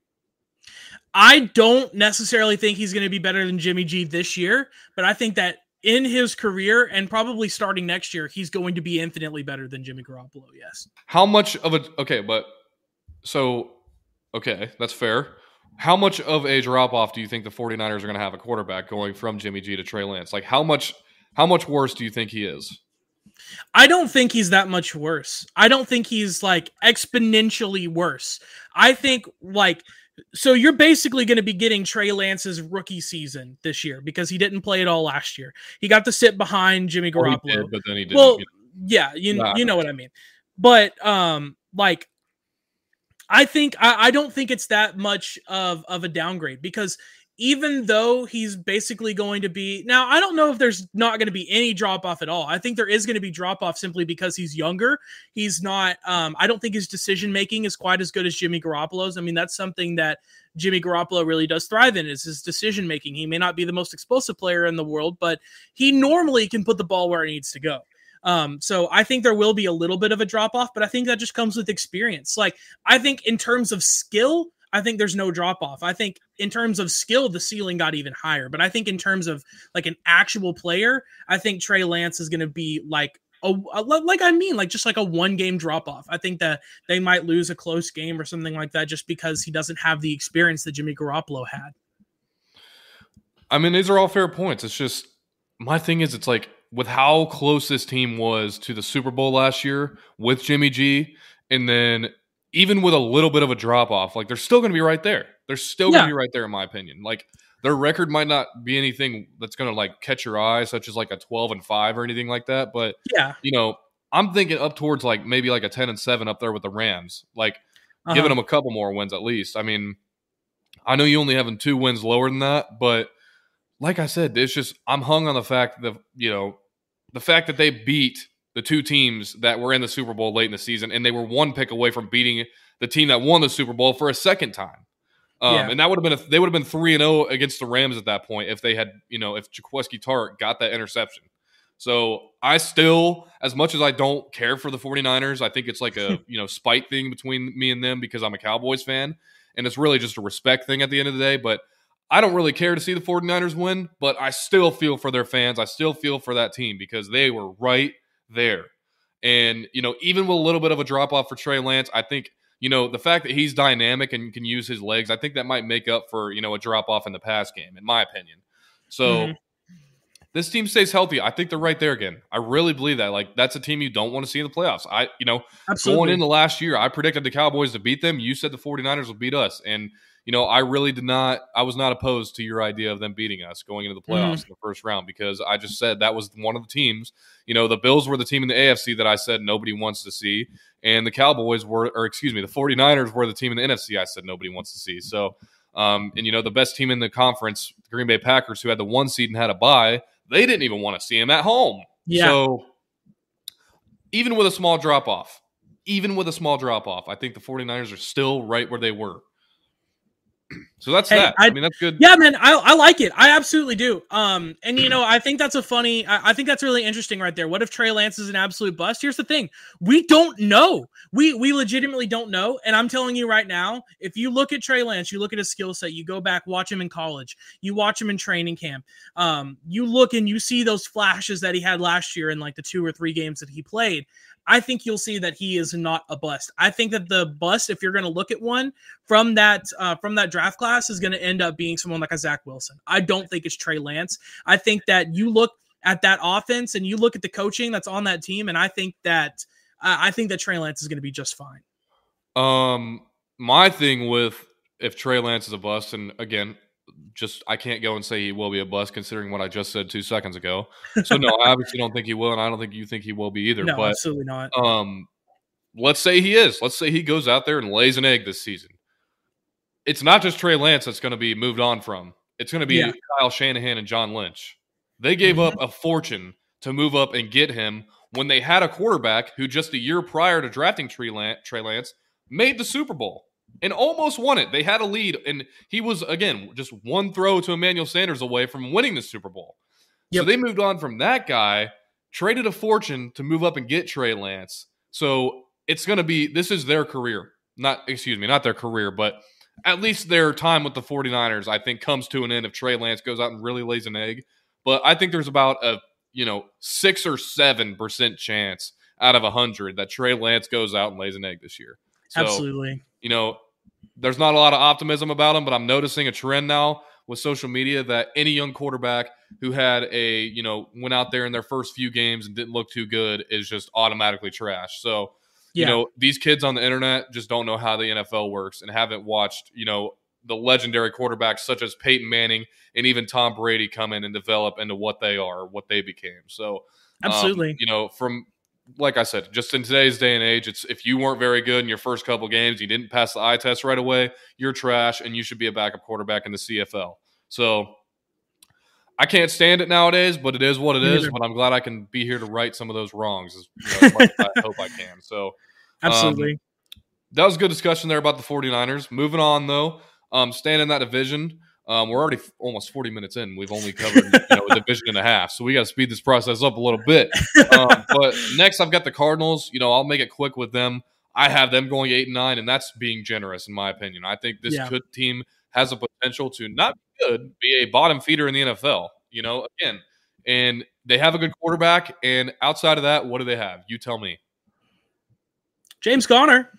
Speaker 1: I don't necessarily think he's going to be better than Jimmy G this year, but I think that in his career and probably starting next year, he's going to be infinitely better than Jimmy Garoppolo. Yes.
Speaker 2: How much of a okay, but so okay, that's fair. How much of a drop off do you think the 49ers are going to have a quarterback going from Jimmy G to Trey Lance? Like how much how much worse do you think he is?
Speaker 1: I don't think he's that much worse. I don't think he's like exponentially worse. I think like so you're basically going to be getting Trey Lance's rookie season this year because he didn't play it all last year. He got to sit behind Jimmy Garoppolo. Well, did, but then he didn't. Well, you know. yeah, you nah, you know what I mean. But um like I think I, I don't think it's that much of of a downgrade because even though he's basically going to be now i don't know if there's not going to be any drop off at all. I think there is going to be drop off simply because he's younger. He's not um, i don't think his decision making is quite as good as jimmy garoppolo's. I mean that's something that jimmy garoppolo really does thrive in is his decision making he may not be the most explosive player in the world but he normally can put the ball where it needs to go. Um, so I think there will be a little bit of a drop off, but I think that just comes with experience. Like I think in terms of skill, I think there's no drop off. I think in terms of skill, the ceiling got even higher. But I think in terms of like an actual player, I think Trey Lance is going to be like a, a, like I mean, like just like a one game drop off. I think that they might lose a close game or something like that just because he doesn't have the experience that Jimmy Garoppolo had.
Speaker 2: I mean, these are all fair points. It's just my thing is, it's like with how close this team was to the Super Bowl last year with Jimmy G, and then even with a little bit of a drop off, like they're still going to be right there. They're still yeah. going to be right there, in my opinion. Like their record might not be anything that's going to like catch your eye, such as like a twelve and five or anything like that. But
Speaker 1: yeah,
Speaker 2: you know, I'm thinking up towards like maybe like a ten and seven up there with the Rams, like uh-huh. giving them a couple more wins at least. I mean, I know you only having two wins lower than that, but like I said, it's just I'm hung on the fact that you know the fact that they beat the two teams that were in the Super Bowl late in the season, and they were one pick away from beating the team that won the Super Bowl for a second time. Um, yeah. And that would have been a, they would have been three and zero oh against the Rams at that point if they had you know if Jaquiski Tartt got that interception. So I still, as much as I don't care for the 49ers, I think it's like a [LAUGHS] you know spite thing between me and them because I'm a Cowboys fan, and it's really just a respect thing at the end of the day. But I don't really care to see the 49ers win, but I still feel for their fans. I still feel for that team because they were right there. And, you know, even with a little bit of a drop off for Trey Lance, I think, you know, the fact that he's dynamic and can use his legs, I think that might make up for, you know, a drop off in the pass game, in my opinion. So, mm-hmm. this team stays healthy, I think they're right there again. I really believe that. Like that's a team you don't want to see in the playoffs. I, you know, Absolutely. going into last year, I predicted the Cowboys to beat them. You said the 49ers will beat us. And, you know, I really did not, I was not opposed to your idea of them beating us going into the playoffs mm-hmm. in the first round because I just said that was one of the teams. You know, the Bills were the team in the AFC that I said nobody wants to see. And the Cowboys were, or excuse me, the 49ers were the team in the NFC I said nobody wants to see. So, um, and, you know, the best team in the conference, the Green Bay Packers, who had the one seed and had a bye, they didn't even want to see him at home. Yeah. So even with a small drop off, even with a small drop off, I think the 49ers are still right where they were. So that's hey, that. I, I, mean, that's good.
Speaker 1: Yeah, man, I, I like it. I absolutely do. Um, and you know, I think that's a funny. I, I, think that's really interesting right there. What if Trey Lance is an absolute bust? Here's the thing: we don't know. We we legitimately don't know. And I'm telling you right now, if you look at Trey Lance, you look at his skill set, you go back, watch him in college, you watch him in training camp, um, you look and you see those flashes that he had last year in like the two or three games that he played. I think you'll see that he is not a bust. I think that the bust, if you're going to look at one from that uh, from that draft class, is going to end up being someone like a Zach Wilson. I don't think it's Trey Lance. I think that you look at that offense and you look at the coaching that's on that team, and I think that uh, I think that Trey Lance is going to be just fine.
Speaker 2: Um, my thing with if Trey Lance is a bust, and again, just I can't go and say he will be a bust considering what I just said two seconds ago. So no, I obviously don't think he will, and I don't think you think he will be [LAUGHS] either.
Speaker 1: No,
Speaker 2: but,
Speaker 1: absolutely not.
Speaker 2: Um, let's say he is. Let's say he goes out there and lays an egg this season. It's not just Trey Lance that's going to be moved on from. It's going to be yeah. Kyle Shanahan and John Lynch. They gave mm-hmm. up a fortune to move up and get him when they had a quarterback who just a year prior to drafting Trey Lance made the Super Bowl and almost won it. They had a lead, and he was again just one throw to Emmanuel Sanders away from winning the Super Bowl. Yep. So they moved on from that guy, traded a fortune to move up and get Trey Lance. So it's going to be this is their career. Not excuse me, not their career, but at least their time with the 49ers I think comes to an end if Trey Lance goes out and really lays an egg. But I think there's about a, you know, 6 or 7% chance out of a 100 that Trey Lance goes out and lays an egg this year.
Speaker 1: So, Absolutely.
Speaker 2: You know, there's not a lot of optimism about him, but I'm noticing a trend now with social media that any young quarterback who had a, you know, went out there in their first few games and didn't look too good is just automatically trash. So, yeah. you know, these kids on the internet just don't know how the NFL works and haven't watched, you know, the legendary quarterbacks such as Peyton Manning and even Tom Brady come in and develop into what they are, what they became. So,
Speaker 1: um, absolutely,
Speaker 2: um, you know, from like I said, just in today's day and age, it's if you weren't very good in your first couple games, you didn't pass the eye test right away, you're trash, and you should be a backup quarterback in the CFL. So I can't stand it nowadays, but it is what it is. But I'm glad I can be here to right some of those wrongs as, you know, as I hope I can. So
Speaker 1: um, absolutely, um,
Speaker 2: that was a good discussion there about the 49ers. Moving on though, um, staying in that division. Um, we're already f- almost 40 minutes in. We've only covered you know, a division and a half, so we got to speed this process up a little bit. Um, but next, I've got the Cardinals. You know, I'll make it quick with them. I have them going eight and nine, and that's being generous in my opinion. I think this yeah. good team has a potential to not be good, be a bottom feeder in the NFL. You know, again, and they have a good quarterback. And outside of that, what do they have? You tell me.
Speaker 1: James Conner.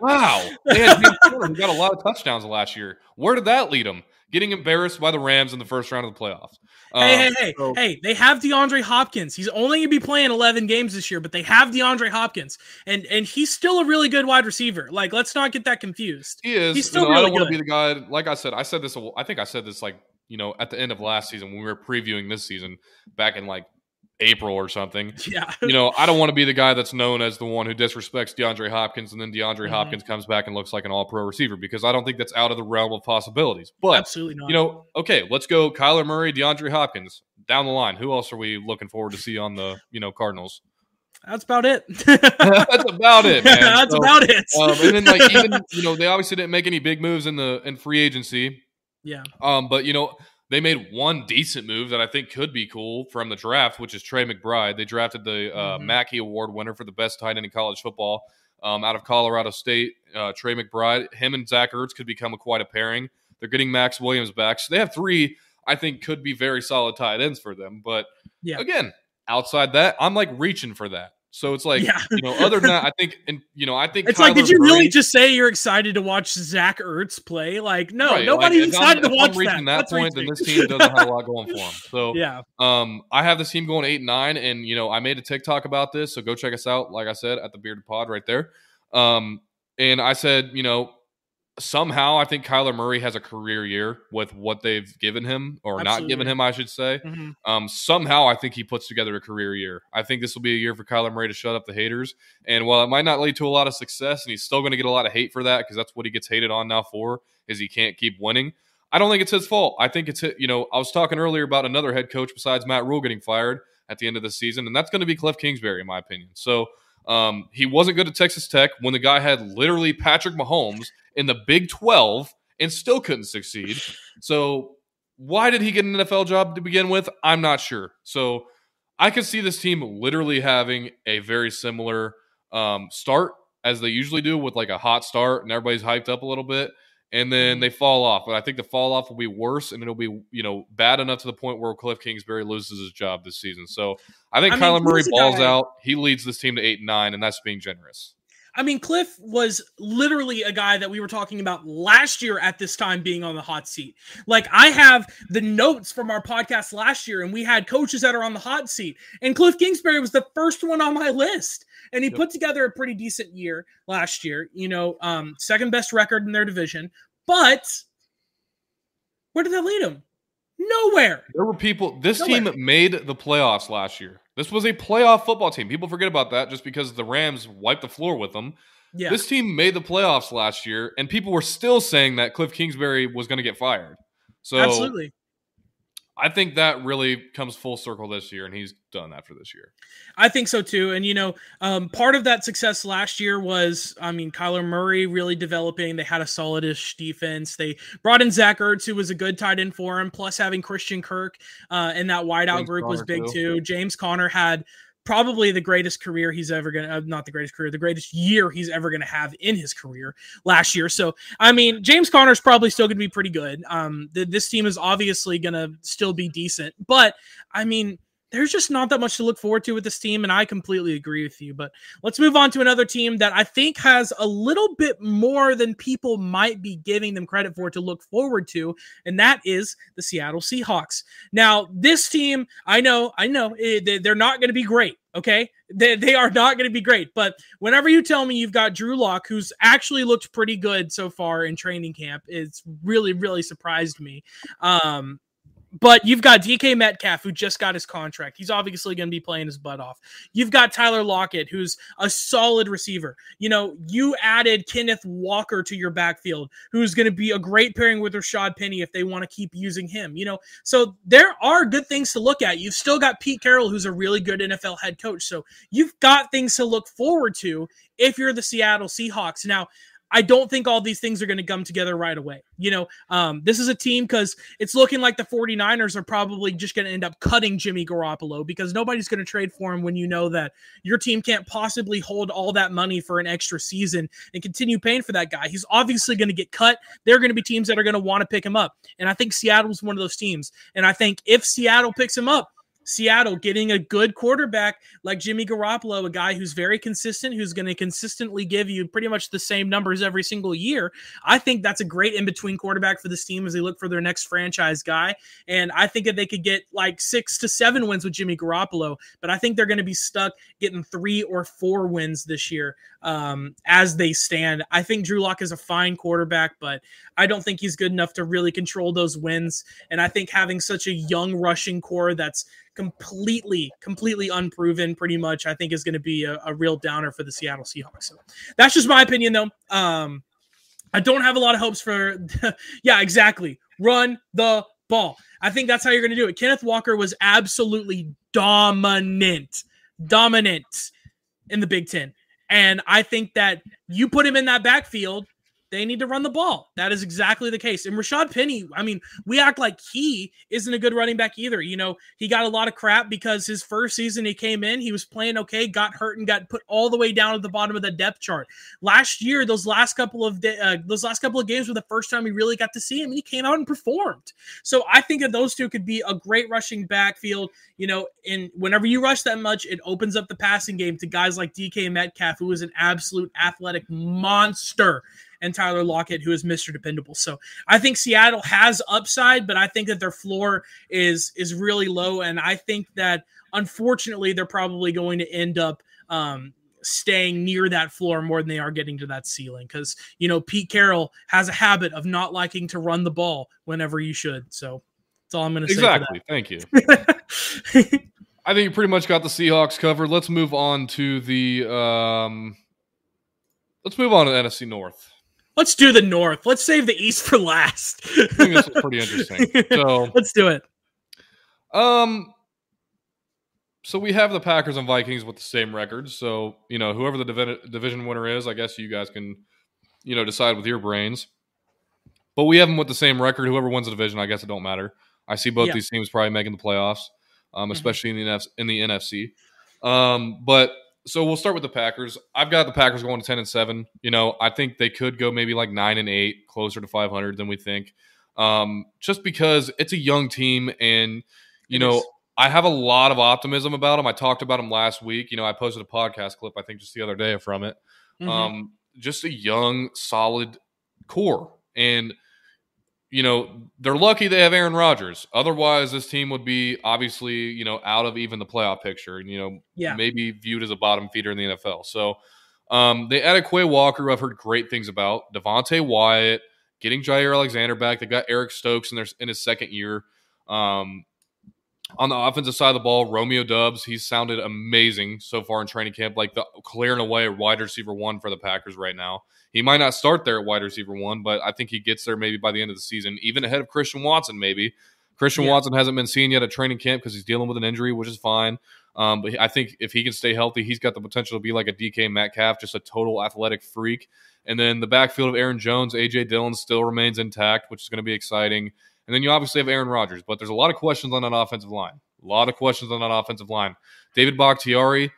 Speaker 2: wow, they had James Conner who got a lot of touchdowns last year. Where did that lead them? Getting embarrassed by the Rams in the first round of the playoffs.
Speaker 1: Um, hey, hey, hey, so, hey! They have DeAndre Hopkins. He's only gonna be playing 11 games this year, but they have DeAndre Hopkins, and and he's still a really good wide receiver. Like, let's not get that confused.
Speaker 2: He is.
Speaker 1: He's
Speaker 2: still you know, really I don't want to be the guy. Like I said, I said this. I think I said this like you know at the end of last season when we were previewing this season back in like April or something.
Speaker 1: Yeah.
Speaker 2: you know, I don't want to be the guy that's known as the one who disrespects DeAndre Hopkins and then DeAndre mm-hmm. Hopkins comes back and looks like an all pro receiver because I don't think that's out of the realm of possibilities. But
Speaker 1: absolutely not.
Speaker 2: You know, okay, let's go Kyler Murray, DeAndre Hopkins. Down the line. Who else are we looking forward to see on the, you know, Cardinals?
Speaker 1: That's about it. [LAUGHS] [LAUGHS]
Speaker 2: that's about it, man.
Speaker 1: that's so, about it.
Speaker 2: um, and then like even, [LAUGHS] you know, they obviously didn't make any big moves in the in free agency.
Speaker 1: Yeah.
Speaker 2: Um, but you know, they made one decent move that I think could be cool from the draft, which is Trey McBride. They drafted the uh, mm-hmm. Mackey Award winner for the best tight end in college football um, out of Colorado State. Uh, Trey McBride, him and Zach Ertz could become a quite a pairing. They're getting Maxx Williams back, so they have three. I think could be very solid tight ends for them. But yeah. again, outside that, I'm like reaching for that. So it's like, yeah. you know, other than that, I think, and you know, I think
Speaker 1: it's Kyler like, did you Murray, really just say you're excited to watch Zach Ertz play? Like, no, right, nobody's like, excited I'm, to watch
Speaker 2: that. that point, then this team doesn't have a lot going for them. [LAUGHS] So yeah, um, I have this team going eight and nine, and you know, I made a TikTok about this, so go check us out. Like I said, at the Bearded Pod right there. Um, and I said, you know, somehow I think Kyler Murray has a career year with what they've given him or Absolutely. not given him, I should say. Mm-hmm. Um, somehow I think he puts together a career year. I think this will be a year for Kyler Murray to shut up the haters. And while it might not lead to a lot of success, and he's still going to get a lot of hate for that because that's what he gets hated on now for is he can't keep winning. I don't think it's his fault. I think it's you know I was talking earlier about another head coach besides Matt Rhule getting fired at the end of the season, and that's going to be Cliff Kingsbury in my opinion. So. Um, he wasn't good at Texas Tech when the guy had literally Patrick Mahomes in the Big 12 and still couldn't succeed. So, why did he get an NFL job to begin with? I'm not sure. So, I could see this team literally having a very similar um, start as they usually do with like a hot start and everybody's hyped up a little bit and then mm-hmm. they fall off. But I think the fall off will be worse, and it'll be you know bad enough to the point where Cliff Kingsbury loses his job this season. So I think I Kyler mean, Murray balls out. He leads this team to eight and nine, and that's being generous.
Speaker 1: I mean, Cliff was literally a guy that we were talking about last year at this time being on the hot seat. Like, I have the notes from our podcast last year, and we had coaches that are on the hot seat. And Cliff Kingsbury was the first one on my list. And he yep. put together a pretty decent year last year, you know, um, second best record in their division. But where did that lead him? Nowhere.
Speaker 2: There were people, this Nowhere. team made the playoffs last year. This was a playoff football team. People forget about that just because the Rams wiped the floor with them. Yeah. This team made the playoffs last year, and people were still saying that Cliff Kingsbury was going to get fired. So
Speaker 1: absolutely,
Speaker 2: I think that really comes full circle this year, and he's done after this year.
Speaker 1: I think so too. And you know, um, part of that success last year was, I mean, Kyler Murray really developing. They had a solidish defense. They brought in Zach Ertz, who was a good tight end for him. Plus, having Christian Kirk uh, in that wideout James group Conner was big too. too. James Conner had probably the greatest career he's ever going to, uh, not the greatest career, the greatest year he's ever going to have in his career last year. So, I mean, James Conner's probably still going to be pretty good. Um, the, this team is obviously going to still be decent, but I mean, there's just not that much to look forward to with this team, and I completely agree with you. But let's move on to another team that I think has a little bit more than people might be giving them credit for to look forward to, and that is the Seattle Seahawks. Now, this team, I know, I know, eh, they're not going to be great. Okay, they, are not going to be great. But whenever you tell me you've got Drew Lock, who's actually looked pretty good so far in training camp, it's really, really surprised me. Um, but you've got DK Metcalf, who just got his contract. He's obviously going to be playing his butt off. You've got Tyler Lockett, who's a solid receiver. You know, you added Kenneth Walker to your backfield, who's going to be a great pairing with Rashad Penny if they want to keep using him. You know, so there are good things to look at. You've still got Pete Carroll, who's a really good NFL head coach. So you've got things to look forward to if you're the Seattle Seahawks. Now, I don't think all these things are going to come together right away. You know, um, this is a team because it's looking like the 49ers are probably just going to end up cutting Jimmy Garoppolo because nobody's going to trade for him when you know that your team can't possibly hold all that money for an extra season and continue paying for that guy. He's obviously going to get cut. There are going to be teams that are going to want to pick him up. And I think Seattle's one of those teams. And I think if Seattle picks him up, Seattle getting a good quarterback like Jimmy Garoppolo, a guy who's very consistent, who's going to consistently give you pretty much the same numbers every single year. I think that's a great in between quarterback for this team as they look for their next franchise guy. And I think that they could get like six to seven wins with Jimmy Garoppolo, but I think they're going to be stuck getting three or four wins this year um, as they stand. I think Drew Lock is a fine quarterback, but I don't think he's good enough to really control those wins. And I think having such a young rushing core that's completely, completely unproven, pretty much, I think is going to be a, a, real downer for the Seattle Seahawks. So that's just my opinion, though. Um, I don't have a lot of hopes for, [LAUGHS] yeah, exactly. Run the ball. I think that's how you're going to do it. Kenneth Walker was absolutely dominant, dominant in the Big Ten. And I think that you put him in that backfield they need to run the ball. That is exactly the case. And Rashad Penny, I mean, we act like he isn't a good running back either. You know, he got a lot of crap because his first season he came in, he was playing okay, got hurt, and got put all the way down at the bottom of the depth chart. Last year, those last couple of de- uh, those last couple of games were the first time we really got to see him, and he came out and performed. So I think that those two could be a great rushing backfield. You know, and whenever you rush that much, it opens up the passing game to guys like DK Metcalf, who is an absolute athletic monster and Tyler Lockett, who is Mr. Dependable. So I think Seattle has upside, but I think that their floor is is really low, and I think that unfortunately they're probably going to end up. Um, staying near that floor more than they are getting to that ceiling because you know Pete Carroll has a habit of not liking to run the ball whenever you should. So that's all I'm going to say.
Speaker 2: Exactly. Thank you. [LAUGHS] I think you pretty much got the Seahawks covered. Let's move on to the um, let's move on to the NFC North.
Speaker 1: Let's do the North. Let's save the East for last.
Speaker 2: I think this is pretty interesting. So [LAUGHS]
Speaker 1: let's do it.
Speaker 2: Um, so we have the Packers and Vikings with the same records. So you know, whoever the divi- division winner is, I guess you guys can, you know, decide with your brains. But we have them with the same record. Whoever wins the division, I guess it don't matter. I see both yeah. these teams probably making the playoffs, um, mm-hmm. especially mm-hmm. in the NF- in the NFC. Um, but so we'll start with the Packers. I've got the Packers going to ten and seven. You know, I think they could go maybe like nine and eight, closer to five hundred than we think. Um, just because it's a young team, and you it know, is. I have a lot of optimism about them. I talked about them last week. You know, I posted a podcast clip I think just the other day from it. Mm-hmm. Um, just a young, solid core, and you know, they're lucky they have Aaron Rodgers. Otherwise, this team would be obviously, you know, out of even the playoff picture and, you know, yeah. maybe viewed as a bottom feeder in the NFL. So um, they added Quay Walker, who I've heard great things about. Devonte Wyatt, getting Jaire Alexander back. They got Eric Stokes in their in his second year. Um, on the offensive side of the ball, Romeo Doubs, he's sounded amazing so far in training camp, like the clearing away wide receiver one for the Packers right now. He might not start there at wide receiver one, but I think he gets there maybe by the end of the season, even ahead of Christian Watson, maybe. Christian yeah. Watson hasn't been seen yet at training camp because he's dealing with an injury, which is fine. Um, but I think if he can stay healthy, he's got the potential to be like a DK Metcalf, just a total athletic freak. And then the backfield of Aaron Jones, AJ Dillon still remains intact, which is going to be exciting. And then you obviously have Aaron Rodgers, but there's a lot of questions on that offensive line. A lot of questions on that offensive line. David Bakhtiari,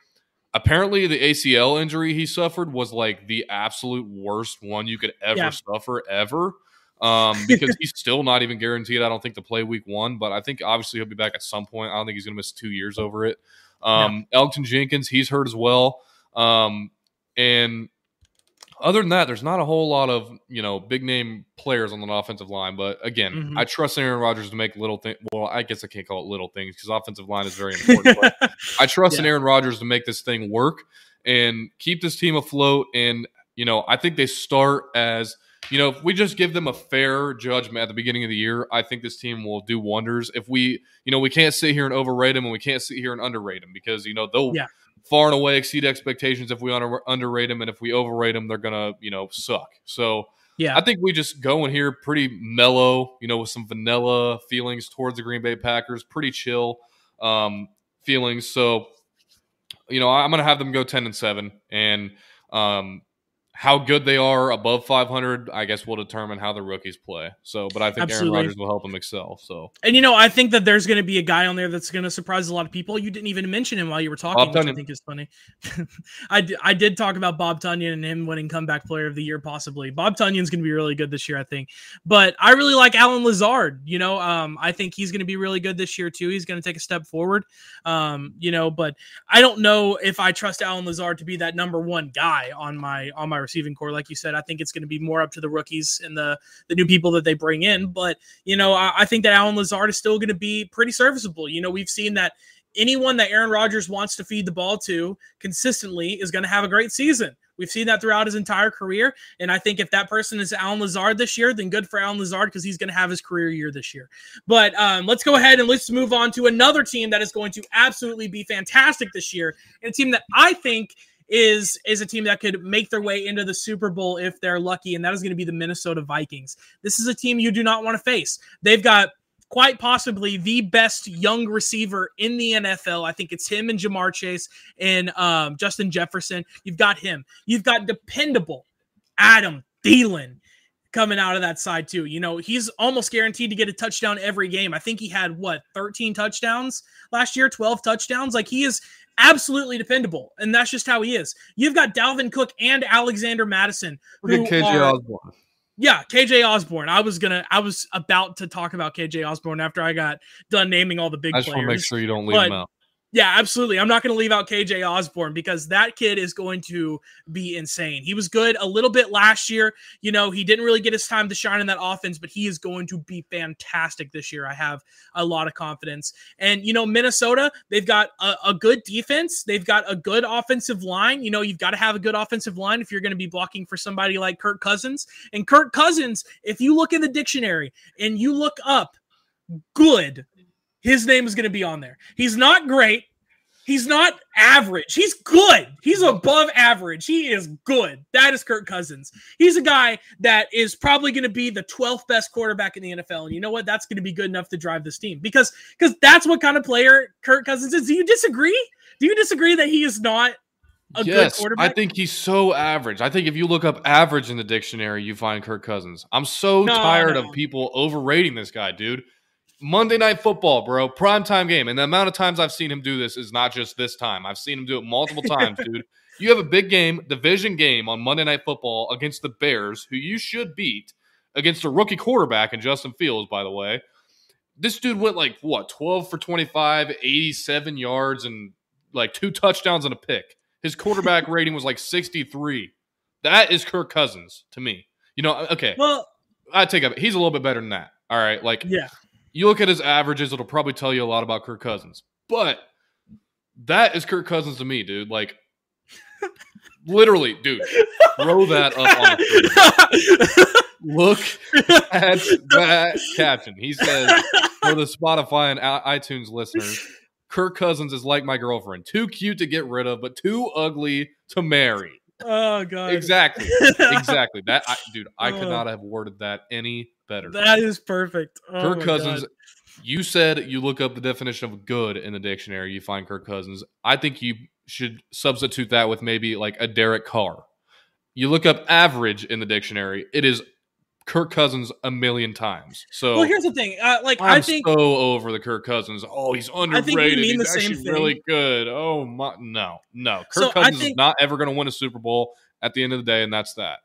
Speaker 2: apparently the ACL injury he suffered was like the absolute worst one you could ever yeah. suffer ever. Um, [LAUGHS] because he's still not even guaranteed, I don't think, to play week one, but I think obviously he'll be back at some point. I don't think he's gonna miss two years over it. Um, yeah. Elgton Jenkins, he's hurt as well. Um, and other than that, there's not a whole lot of you know big name players on the offensive line. But again, mm-hmm. I trust Aaron Rodgers to make little things. Well, I guess I can't call it little things because offensive line is very important. but [LAUGHS] I trust yeah. in Aaron Rodgers to make this thing work and keep this team afloat. And you know, I think they start as you know, if we just give them a fair judgment at the beginning of the year, I think this team will do wonders. If we, you know, we can't sit here and overrate them and we can't sit here and underrate them because, you know, they'll yeah far and away exceed expectations if we under, underrate them, and if we overrate them, they're gonna you know suck. So yeah, I think we just go in here pretty mellow, you know, with some vanilla feelings towards the Green Bay Packers, pretty chill um, feelings. So you know, I'm gonna have them go ten and seven, and um, how good they are above 500, I guess will determine how the rookies play. So, but I think Absolutely. Aaron Rodgers will help them excel. So,
Speaker 1: and you know, I think that there's going to be a guy on there that's going to surprise a lot of people. You didn't even mention him while you were talking, which I think is funny. [LAUGHS] I, d- I did talk about Bob Tonyan and him winning comeback player of the year, possibly. Bob Tonyan's going to be really good this year, I think. But I really like Allen Lazard. You know, um, I think he's going to be really good this year too. He's going to take a step forward. Um, you know, but I don't know if I trust Allen Lazard to be that number one guy on my on my receiving core. Like you said, I think it's going to be more up to the rookies and the the new people that they bring in. But you know, I, I think that Allen Lazard is still going to be pretty serviceable. You know, we've seen that anyone that Aaron Rodgers wants to feed the ball to consistently is going to have a great season. We've seen that throughout his entire career. And I think if that person is Allen Lazard this year, then good for Allen Lazard because he's going to have his career year this year. But um, let's go ahead and let's move on to another team that is going to absolutely be fantastic this year. And a team that I think is is a team that could make their way into the Super Bowl if they're lucky, and that is going to be the Minnesota Vikings. This is a team you do not want to face. They've got quite possibly the best young receiver in the NFL. I think it's him and Ja'Marr Chase and um, Justin Jefferson. You've got him. You've got dependable Adam Thielen coming out of that side too. You know, he's almost guaranteed to get a touchdown every game. I think he had what 13 touchdowns last year, 12 touchdowns. Like he is absolutely dependable, and that's just how he is. You've got Dalvin Cook and Alexander Mattison.
Speaker 2: Look at KJ are, Osborn.
Speaker 1: Yeah, KJ Osborn. I was gonna. I was about to talk about KJ Osborn after I got done naming all the big.
Speaker 2: I just
Speaker 1: want
Speaker 2: to make sure you don't leave him out.
Speaker 1: Yeah, absolutely. I'm not going to leave out KJ Osborn because that kid is going to be insane. He was good a little bit last year. You know, he didn't really get his time to shine in that offense, but he is going to be fantastic this year. I have a lot of confidence. And, you know, Minnesota, they've got a, a good defense, they've got a good offensive line. You know, you've got to have a good offensive line if you're going to be blocking for somebody like Kirk Cousins. And Kirk Cousins, if you look in the dictionary and you look up good his name is going to be on there. He's not great. He's not average. He's good. He's above average. He is good. That is Kirk Cousins. He's a guy that is probably going to be the 12th best quarterback in the NFL. And you know what? That's going to be good enough to drive this team because because that's what kind of player Kirk Cousins is. Do you disagree? Do you disagree that he is not a yes, good quarterback?
Speaker 2: I think he's so average. I think if you look up average in the dictionary, you find Kirk Cousins. I'm so no, tired no. of people overrating this guy, dude. Monday Night Football, bro, prime time game. And the amount of times I've seen him do this is not just this time. I've seen him do it multiple [LAUGHS] times, dude. You have a big game, division game on Monday Night Football against the Bears, who you should beat, against a rookie quarterback in Justin Fields, by the way. This dude went like, what, 12 for 25, 87 yards, and like two touchdowns and a pick. His quarterback [LAUGHS] rating was like 63. That is Kirk Cousins to me. You know, okay. Well, I take up. He's a little bit better than that. All right. Like,
Speaker 1: yeah
Speaker 2: you look at his averages, it'll probably tell you a lot about Kirk Cousins. But that is Kirk Cousins to me, dude. Like, [LAUGHS] literally, dude, throw that up Look at that caption. He says, for the Spotify and iTunes listeners, Kirk Cousins is like my girlfriend, too cute to get rid of, but too ugly to marry.
Speaker 1: Oh god.
Speaker 2: Exactly. exactly. That I, dude, [LAUGHS] I could oh. not have worded that any better.
Speaker 1: That is perfect.
Speaker 2: Oh Kirk Cousins. God. You said you look up the definition of good in the dictionary, you find Kirk Cousins. I think you should substitute that with maybe like a Derek Carr. You look up average in the dictionary, it is Kirk Cousins a million times. So
Speaker 1: well, here's the thing. Uh, like
Speaker 2: I'm
Speaker 1: I think
Speaker 2: so over the Kirk Cousins. Oh, he's underrated. he's actually really good. Oh my, no, no. Kirk so Cousins think, is not ever going to win a Super Bowl at the end of the day, and that's that.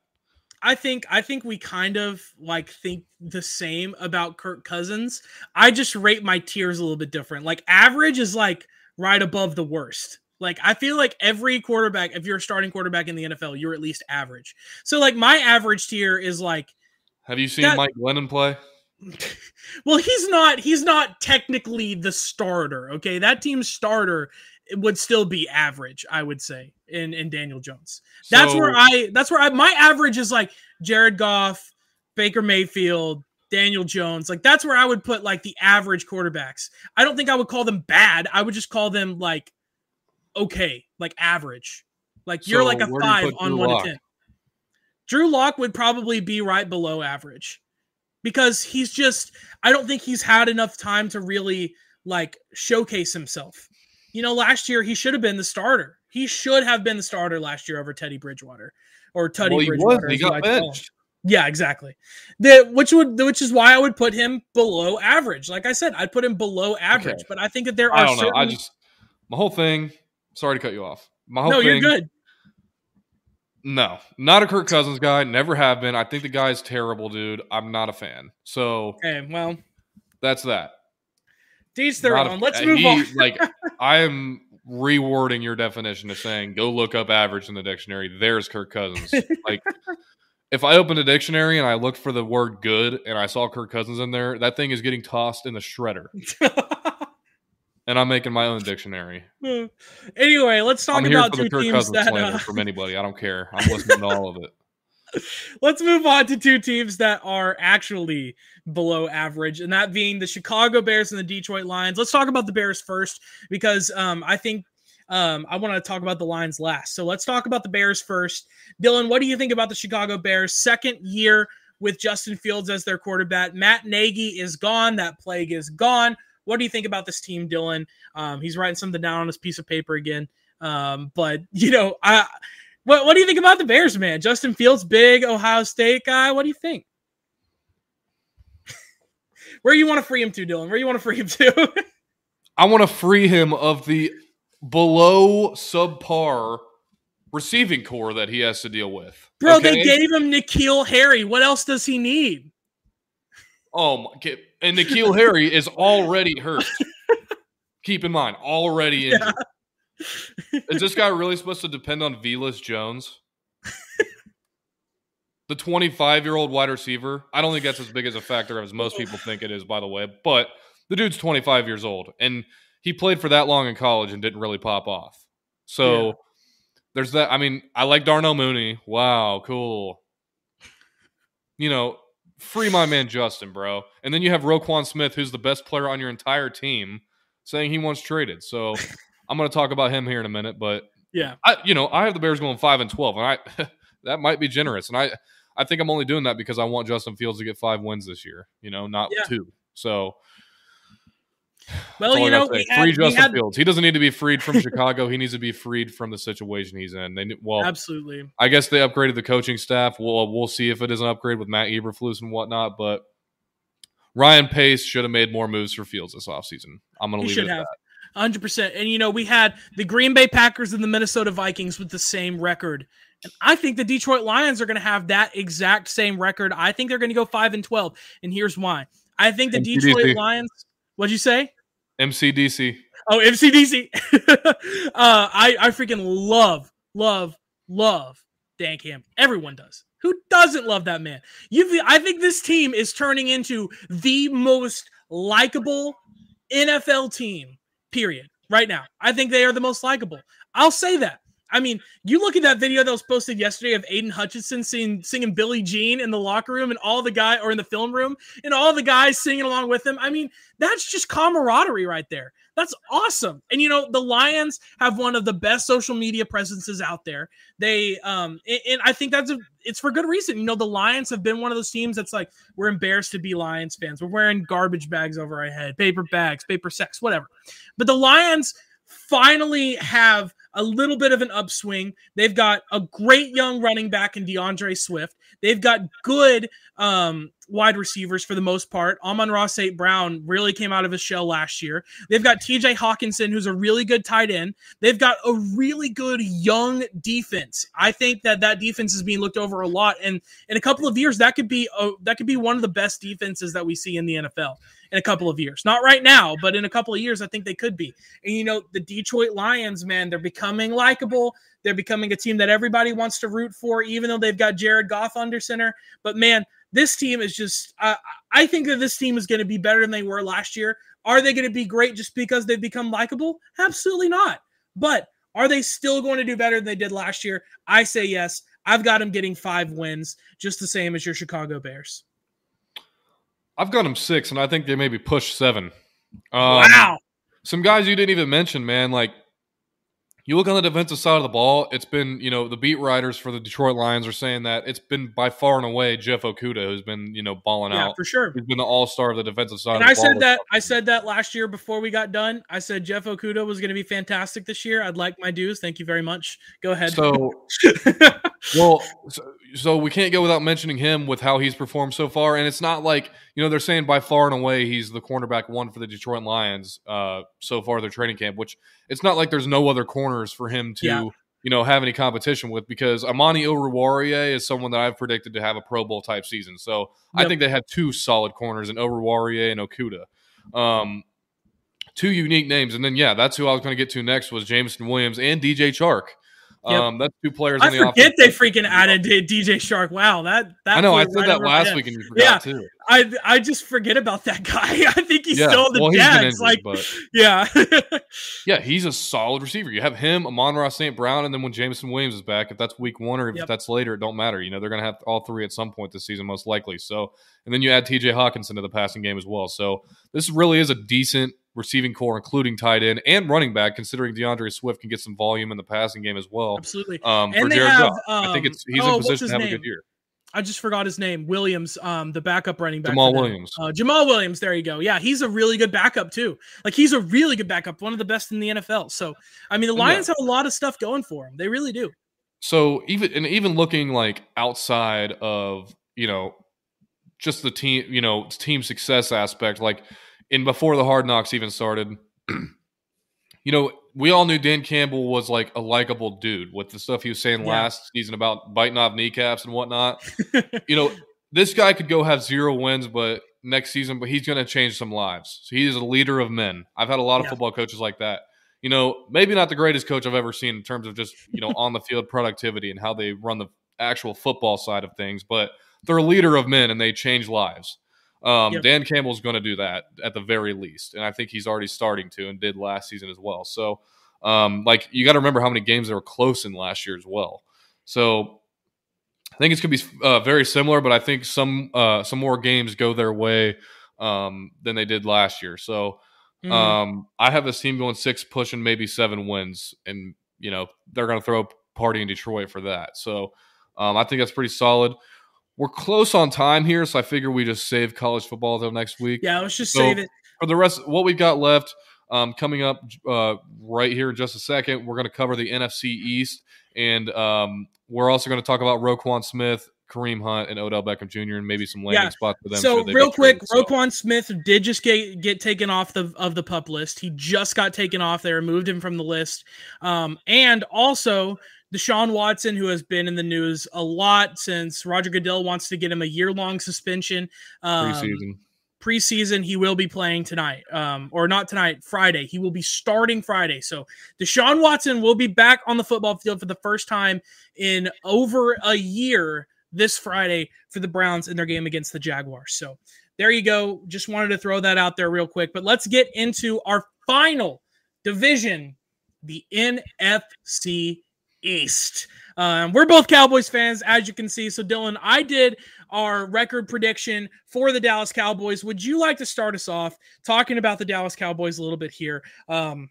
Speaker 1: I think I think we kind of like think the same about Kirk Cousins. I just rate my tiers a little bit different. Like average is like right above the worst. Like I feel like every quarterback, if you're a starting quarterback in the NFL, you're at least average. So like my average tier is like.
Speaker 2: Have you seen that, Mike Glennon play? [LAUGHS]
Speaker 1: well, he's not. He's not technically the starter. Okay, that team's starter would still be average, I would say, in in Daniel Jones. That's so, where I that's where I my average is like Jared Goff, Baker Mayfield, Daniel Jones. Like that's where I would put like the average quarterbacks. I don't think I would call them bad. I would just call them like okay, like average. Like you're so like a five on one Lock? to ten. Drew Lock would probably be right below average because he's just I don't think he's had enough time to really like showcase himself. You know, last year he should have been the starter. He should have been the starter last year over Teddy Bridgewater or Teddy well, he Bridgewater.
Speaker 2: Was. He got benched.
Speaker 1: Yeah, exactly. The which would which is why I would put him below average. Like I said, I'd put him below average. Okay. But I think that there are. I don't certain... know.
Speaker 2: I just my whole thing. Sorry to cut you off. My whole
Speaker 1: no,
Speaker 2: thing,
Speaker 1: you're good.
Speaker 2: No, not a Kirk Cousins guy. Never have been. I think the guy's terrible, dude. I'm not a fan. So
Speaker 1: okay, well,
Speaker 2: that's that.
Speaker 1: D's their own. Let's move he, on.
Speaker 2: like [LAUGHS] I am rewording your definition of saying go look up average in the dictionary. There's Kirk Cousins. like [LAUGHS] if I opened a dictionary and I looked for the word good and I saw Kirk Cousins in there, that thing is getting tossed in the shredder. [LAUGHS] and I'm making my own dictionary.
Speaker 1: Anyway, let's talk
Speaker 2: I'm
Speaker 1: about
Speaker 2: two
Speaker 1: teams that
Speaker 2: uh, from anybody. I don't care. I'm listening to all of it. [LAUGHS] [LAUGHS]
Speaker 1: Let's move on to two teams that are actually below average, and that being the Chicago Bears and the Detroit Lions. Let's talk about the Bears first because um, I think um, I want to talk about the Lions last. So let's talk about the Bears first. Dylan, what do you think about the Chicago Bears' second year with Justin Fields as their quarterback? Matt Nagy is gone. That plague is gone. What do you think about this team, Dylan? Um, he's writing something down on his piece of paper again. Um, but [LAUGHS] you know, I What What do you think about the Bears, man? Justin Fields, big Ohio State guy. What do you think? [LAUGHS] Where you want to free him to, Dylan? Where you want to free him to? [LAUGHS]
Speaker 2: I want to free him of the below subpar receiving core that he has to deal with.
Speaker 1: Bro, okay? they gave him N'Keal Harry. What else does he need?
Speaker 2: Oh, my, and N'Keal Harry is already hurt. Keep in mind, already [LAUGHS] injured. Yeah. is this guy really supposed to depend on Velus Jones? the 25 year old wide receiver. I don't think that's as big as a factor as most people think it is, by the way. But the dude's 25 years old, and he played for that long in college and didn't really pop off. So. Yeah there's that. I mean, I like Darnell Mooney. Wow, cool. You know, free my man Justin, bro. And then you have Roquan Smith, who's the best player on your entire team, saying he wants traded. So [LAUGHS] I'm going to talk about him here in a minute. But
Speaker 1: yeah,
Speaker 2: I, you know, I have the Bears going five and twelve, and I [LAUGHS] that might be generous, and I I think I'm only doing that because I want Justin Fields to get five wins this year. You know, not yeah. two. So
Speaker 1: well, you know, we
Speaker 2: had, free Justin had... Fields. He doesn't need to be freed from Chicago. he needs to be freed from the situation he's in. They well,
Speaker 1: absolutely.
Speaker 2: I guess they upgraded the coaching staff. We'll uh, we'll see if it is an upgrade with Matt Eberflus and whatnot. But Ryan Pace should have made more moves for Fields this offseason. I'm going to leave it at have. that.
Speaker 1: 100%. And, you know, we had the Green Bay Packers and the Minnesota Vikings with the same record. And I think the Detroit Lions are going to have that exact same record. I think they're going to go 5 and 12. And here's why. I think the Detroit Lions – What'd you say?
Speaker 2: MCDC.
Speaker 1: Oh, MCDC. [LAUGHS] uh, I I freaking love, love, love Dan Campbell. Everyone does. Who doesn't love that man? You, I think this team is turning into the most likable NFL team. Period. Right now, I think they are the most likable. I'll say that. I mean, you look at that video that was posted yesterday of Aidan Hutchinson singing, singing Jean in the locker room and all the guy or in the film room and all the guys singing along with him. I mean, that's just camaraderie right there. That's awesome. And you know, the Lions have one of the best social media presences out there. They um and, and I think that's a, it's for good reason. You know, the Lions have been one of those teams that's like we're embarrassed to be Lions fans. We're wearing garbage bags over our head, paper bags, paper sacks, whatever. But the Lions finally have a little bit of an upswing. They've got a great young running back in D'Andre Swift. They've got good um, wide receivers for the most part. Amon-Ra St. Brown really came out of his shell last year. They've got TJ Hockenson, who's a really good tight end. They've got a really good young defense. I think that that defense is being looked over a lot, and in a couple of years, that could be a, that could be one of the best defenses that we see in the NFL in a couple of years. Not right now, but in a couple of years, I think they could be. And you know, the Detroit Lions, man, they're becoming likable. They're becoming a team that everybody wants to root for, even though they've got Jared Goff under center. But man, this team is just, uh, I think that this team is going to be better than they were last year. Are they going to be great just because they've become likable? Absolutely not. But are they still going to do better than they did last year? I say yes. I've got them getting five wins, just the same as your Chicago Bears.
Speaker 2: I've got them six, and I think they maybe push seven.
Speaker 1: Um, wow.
Speaker 2: Some guys you didn't even mention, man. Like you look on the defensive side of the ball, it's been, you know, the beat writers for the Detroit Lions are saying that it's been by far and away Jeff Okudah who's been, you know, balling
Speaker 1: yeah,
Speaker 2: out.
Speaker 1: for sure.
Speaker 2: He's been the all star of the defensive side.
Speaker 1: And I said that I said that last year before we got done. I said Jeff Okudah was going to be fantastic this year. I'd like my dues. Thank you very much. Go ahead.
Speaker 2: So, [LAUGHS] well, so, so we can't go without mentioning him with how he's performed so far. And it's not like, you know, they're saying by far and away he's the cornerback one for the Detroit Lions uh, so far their training camp, which it's not like there's no other corners for him to, yeah. you know, have any competition with because Amani Oruwariye is someone that I've predicted to have a Pro Bowl type season. So yep. I think they have two solid corners in Oruwariye and Okudah. Um, two unique names. And then, yeah, that's who I was going to get to next was Jameson Williams and DJ Chark. Yep. Um, that's two players.
Speaker 1: I the forget they freaking added DJ Chark. Wow, that that
Speaker 2: I know. I said right that last week and you forgot yeah, too.
Speaker 1: I I just forget about that [LAUGHS] guy. I think he's yeah. still the well, like, but [LAUGHS] yeah, [LAUGHS]
Speaker 2: yeah, he's a solid receiver. You have him, Amon-Ra St. Brown, and then when Jameson Williams is back, if that's week one or if yep. that's later, it don't matter. You know, they're gonna have all three at some point this season, most likely. So, and then you add T.J. Hockenson to the passing game as well. So this really is a decent receiving core, including tight end and running back, considering D'Andre Swift can get some volume in the passing game as well.
Speaker 1: Absolutely.
Speaker 2: Um, and for Jared have, um, I think it's he's oh, in position to have
Speaker 1: name?
Speaker 2: a good year.
Speaker 1: I just forgot his name. Williams, um, the backup running back.
Speaker 2: Jamaal Williams.
Speaker 1: Uh, Jamaal Williams. There you go. Yeah, he's a really good backup too. Like he's a really good backup, one of the best in the NFL. So I mean, the Lions yeah. have a lot of stuff going for them. They really do.
Speaker 2: so even and even looking like outside of you know just the team you know team success aspect, like in before the hard knocks even started. [CLEARS THROAT] you know, we all knew Dan Campbell was like a likable dude with the stuff he was saying yeah. last season about biting off kneecaps and whatnot. [LAUGHS] you know, this guy could go have zero wins, but next season, but he's going to change some lives. So he is a leader of men. I've had a lot of yeah. football coaches like that. You know, maybe not the greatest coach I've ever seen in terms of just you know on the field productivity and how they run the actual football side of things, but they're a leader of men and they change lives. Um, yep. Dan Campbell's going to do that at the very least, and I think he's already starting to and did last season as well. So, um, like you got to remember how many games they were close in last year as well. So, I think it's going to be uh, very similar, but I think some uh, some more games go their way um, than they did last year. So, mm-hmm. Um, I have this team going six, pushing maybe seven wins, and you know they're going to throw a party in Detroit for that. So, um, I think that's pretty solid we're close on time here, so I figure we just save college football until next week.
Speaker 1: Yeah, let's just so save it
Speaker 2: for the rest. What we've got left, um, coming up uh, right here in just a second, we're going to cover the NFC East, and um, we're also going to talk about Roquan Smith, Kareem Hunt, and Odell Beckham Jr. and maybe some landing yeah. spots for them.
Speaker 1: So real quick, traded, so. Roquan Smith did just get get taken off the of the pup list. He just got taken off. They removed him from the list, um, and also Deshaun Watson, who has been in the news a lot since Roger Goodell wants to get him a year long suspension. Um, preseason. Preseason, he will be playing tonight, um, or not tonight, Friday. He will be starting Friday. So Deshaun Watson will be back on the football field for the first time in over a year this Friday for the Browns in their game against the Jaguars. So there you go. Just wanted to throw that out there real quick. But let's get into our final division, the NFC East. Um, we're both Cowboys fans, as you can see. So, Dylan, I did our record prediction for the Dallas Cowboys. Would you like to start us off talking about the Dallas Cowboys a little bit here? Um,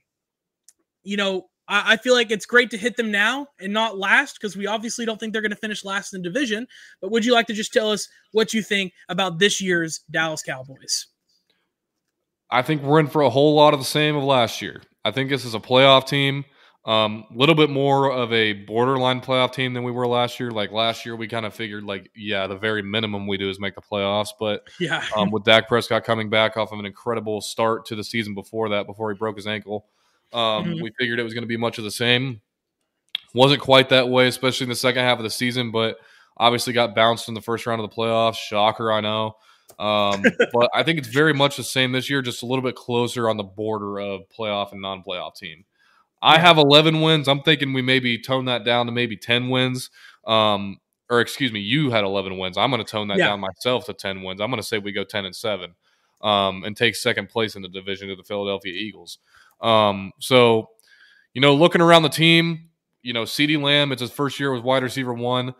Speaker 1: you know, I, I feel like it's great to hit them now and not last because we obviously don't think they're going to finish last in division. But would you like to just tell us what you think about this year's Dallas Cowboys?
Speaker 2: I think we're in for a whole lot of the same of last year. I think this is a playoff team. A um, little bit more of a borderline playoff team than we were last year. Like last year, we kind of figured, like, yeah, the very minimum we do is make the playoffs. But [LAUGHS]
Speaker 1: yeah,
Speaker 2: um, with Dak Prescott coming back off of an incredible start to the season before that, before he broke his ankle, um, mm-hmm. we figured it was going to be much of the same. Wasn't quite that way, especially in the second half of the season. But obviously, got bounced in the first round of the playoffs. Shocker, I know. Um, [LAUGHS] but I think it's very much the same this year, just a little bit closer on the border of playoff and non-playoff team. I have 11 wins. I'm thinking we maybe tone that down to maybe 10 wins. Um, or excuse me, you had 11 wins. I'm going to tone that yeah. down myself to 10 wins. I'm going to say we go 10 and 7 um, and take second place in the division to the Philadelphia Eagles. Um, so, you know, looking around the team, you know, CeeDee Lamb, it's his first year with wide receiver one.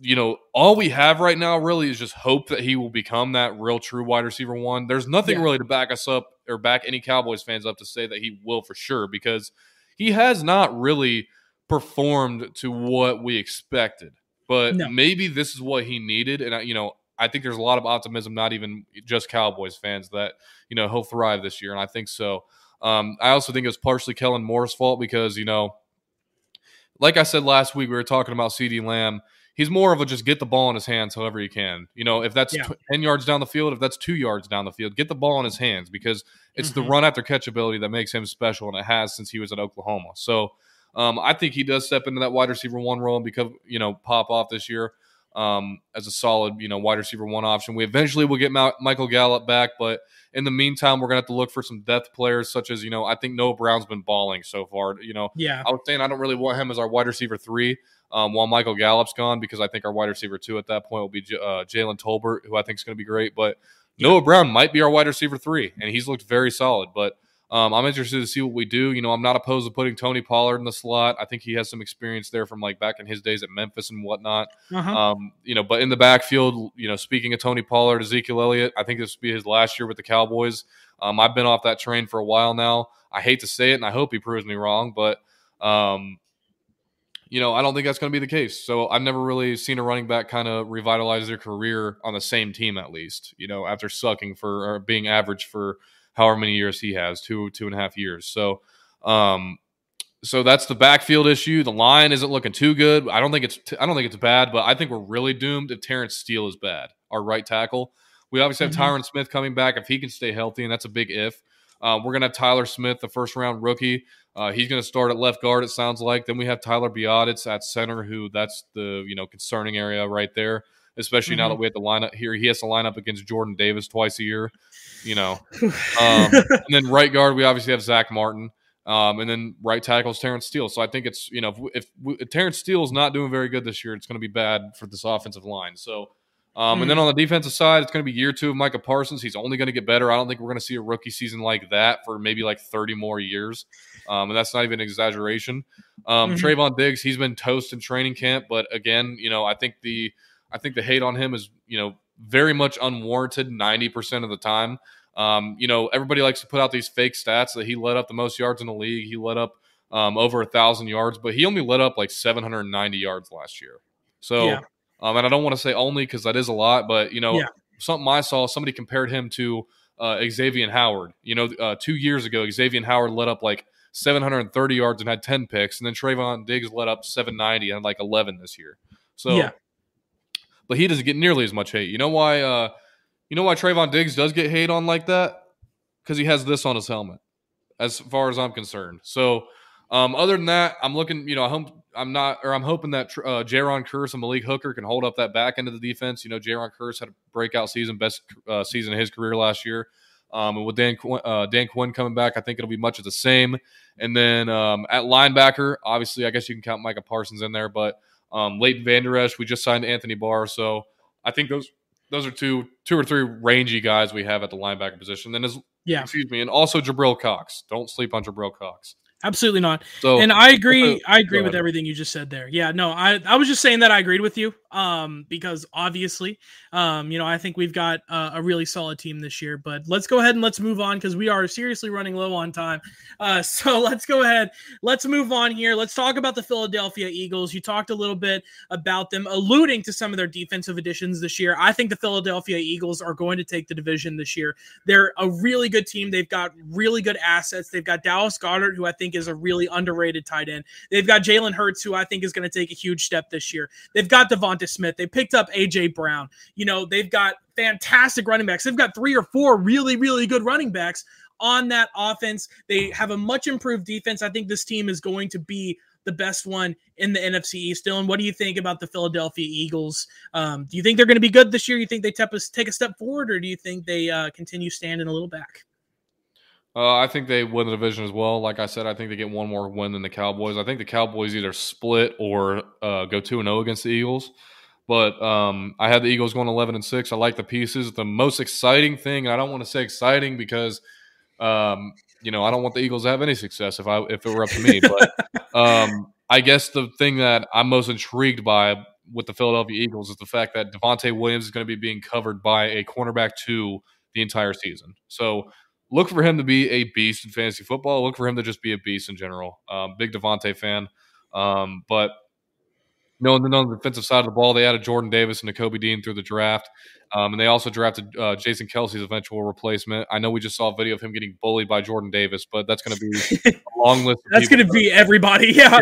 Speaker 2: You know, all we have right now really is just hope that he will become that real true wide receiver one. There's nothing yeah. really to back us up or back any Cowboys fans up to say that he will for sure because – he has not really performed to what we expected. But no. maybe this is what he needed, and you know, I think there's a lot of optimism, not even just Cowboys fans, that you know he'll thrive this year, and I think so. Um, I also think it was partially Kellen Moore's fault because you know, like I said last week, we were talking about CeeDee Lamb. He's more of a just get the ball in his hands however he can. You know, if that's yeah. t- 10 yards down the field, if that's two yards down the field, get the ball in his hands because it's mm-hmm. the run after catch ability that makes him special, and it has since he was at Oklahoma. So um, I think he does step into that wide receiver one role and become, you know, pop off this year um, as a solid, you know, wide receiver one option. We eventually will get Ma- Michael Gallup back, but in the meantime, we're gonna have to look for some depth players, such as you know, I think Noah Brown's been balling so far. You know,
Speaker 1: yeah,
Speaker 2: I was saying I don't really want him as our wide receiver three. Um, while Michael Gallup's gone, because I think our wide receiver two at that point will be J- uh, Jalen Tolbert, who I think is going to be great. But Noah Brown might be our wide receiver three, and he's looked very solid. But um, I'm interested to see what we do. You know, I'm not opposed to putting Tony Pollard in the slot. I think he has some experience there from like back in his days at Memphis and whatnot. Uh-huh. Um, you know, but in the backfield, you know, speaking of Tony Pollard, Ezekiel Elliott, I think this will be his last year with the Cowboys. Um, I've been off that train for a while now. I hate to say it, and I hope he proves me wrong, but um, you know, I don't think that's going to be the case. So I've never really seen a running back kind of revitalize their career on the same team, at least, you know, after sucking for or being average for however many years he has two, two and a half years. So, um, so that's the backfield issue. The line isn't looking too good. I don't think it's I don't think it's bad, but I think we're really doomed if Terence Steele is bad. Our right tackle. We obviously have mm-hmm. Tyron Smith coming back if he can stay healthy, and that's a big if. Uh, we're gonna have Tyler Smith, the first round rookie. Uh, he's gonna start at left guard. It sounds like. Then we have Tyler Biadasz at center, who that's the you know concerning area right there. Especially mm-hmm. now that we have to line up here, he has to line up against Jordan Davis twice a year. You know, [LAUGHS] um, [LAUGHS] and then right guard we obviously have Zach Martin. Um, and then right tackle is Terence Steele. So I think it's you know if, if, if Terence Steele is not doing very good this year, it's going to be bad for this offensive line. So. Um, mm. And then hmm. on the defensive side, it's going to be year two of Micah Parsons. He's only going to get better. I don't think we're going to see a rookie season like that for maybe like 30 more years. Um, and that's not even an exaggeration. Um, mm-hmm. Trevon Diggs, he's been toast in training camp, but again, you know, I think the I think the hate on him is you know very much unwarranted 90% of the time. Um, you know, everybody likes to put out these fake stats that he led up the most yards in the league. He led up um, over a thousand yards, but he only led up like 790 yards last year. So, yeah. Um, and I don't want to say only because that is a lot, but you know, yeah. something I saw, somebody compared him to uh, Xavien Howard. You know, uh, two years ago, Xavien Howard led up like 730 yards and had 10 picks, and then Trevon Diggs led up 790 and had like 11 this year. So, yeah. but he doesn't get nearly as much hate. You know why? Uh, you know why Trevon Diggs does get hate on like that? Because he has this on his helmet, as far as I'm concerned. So, um, other than that, I'm looking. You know, I hope I'm not, or I'm hoping that uh, Jayron Kearse and Malik Hooker can hold up that back end of the defense. You know, Jayron Kearse had a breakout season, best uh, season of his career last year. Um, and with Dan uh, Dan Quinn coming back, I think it'll be much of the same. And then um, at linebacker, obviously, I guess you can count Micah Parsons in there, but um, Leighton Vander Esch, we just signed Anthony Barr, so I think those those are two two or three rangy guys we have at the linebacker position. Then as yeah, excuse me, and also Jabril Cox. Don't sleep on Jabril Cox.
Speaker 1: Absolutely not. So, and I [LAUGHS] agree. I agree with everything you just said there. Yeah, no, I, I was just saying that I agreed with you. Um, because obviously, um, you know, I think we've got a really solid team this year. But let's go ahead and let's move on because we are seriously running low on time. Uh, [LAUGHS] so let's go ahead. Let's move on here. Let's talk about the Philadelphia Eagles. You talked a little bit about them, alluding to some of their defensive additions this year. I think the Philadelphia Eagles are going to take the division this year. They're a really good team. They've got really good assets. They've got Dallas Goedert, who I think is a really underrated tight end. They've got Jalen Hurts, who I think is going to take a huge step this year. They've got DeVonta Smith. They picked up AJ Brown. You know, they've got fantastic running backs. They've got three or four really, really good running backs on that offense. They have a much improved defense. I think this team is going to be the best one in the NFC East. Dylan, what do you think about the Philadelphia Eagles? Um, do you think they're going to be good this year? You think they take a step forward, or do you think they uh, continue standing a little back?
Speaker 2: Uh, I think they win the division as well. Like I said, I think they get one more win than the Cowboys. I think the Cowboys either split or uh, go two and zero oh against the Eagles. But um, I had the Eagles going eleven and six. I like the pieces. The most exciting thing, I don't want to say exciting because um, you know I don't want the Eagles to have any success if I if it were up to me. But [LAUGHS] um, I guess the thing that I'm most intrigued by with the Philadelphia Eagles is the fact that Devontae Williams is going to be being covered by a cornerback two the entire season. So look for him to be a beast in fantasy football. Look for him to just be a beast in general. Um, big Devontae fan. Um, but you know, and on the defensive side of the ball, they added Jordan Davis and Nakobe Dean through the draft. Um, and they also drafted uh, Jason Kelce's eventual replacement. I know we just saw a video of him getting bullied by Jordan Davis, but that's going to be [LAUGHS] a long list.
Speaker 1: that's going to be everybody. Yeah.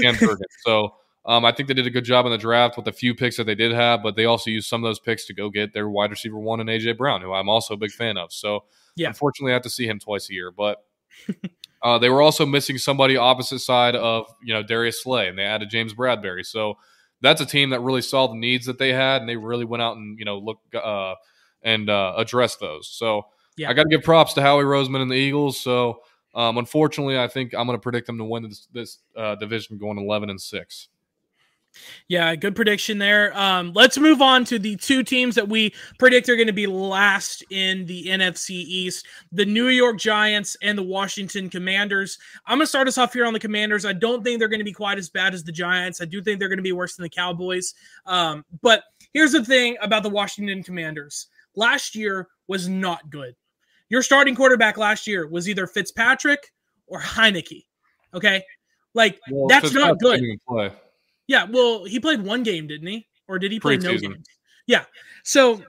Speaker 1: yeah [LAUGHS]
Speaker 2: so um, I think they did a good job in the draft with the few picks that they did have, but they also used some of those picks to go get their wide receiver one and AJ Brown, who I'm also a big fan of. So yeah. Unfortunately, I have to see him twice a year, but [LAUGHS] uh, they were also missing somebody opposite side of you know Darius Slay, and they added James Bradberry. So that's a team that really saw the needs that they had, and they really went out and you know look uh, and uh, addressed those. So yeah. I got to give props to Howie Roseman and the Eagles. So um, unfortunately, I think I'm going to predict them to win this, this uh, division, going 11 and six.
Speaker 1: Yeah, good prediction there. Um, let's move on to the two teams that we predict are going to be last in the NFC East the New York Giants and the Washington Commanders. I'm going to start us off here on the Commanders. I don't think they're going to be quite as bad as the Giants. I do think they're going to be worse than the Cowboys. Um, but here's the thing about the Washington Commanders last year was not good. Your starting quarterback last year was either Fitzpatrick or Heinicke. Okay. Like, well, that's not good. Yeah, well, he played one game, didn't he? Or did he play no games? Yeah. So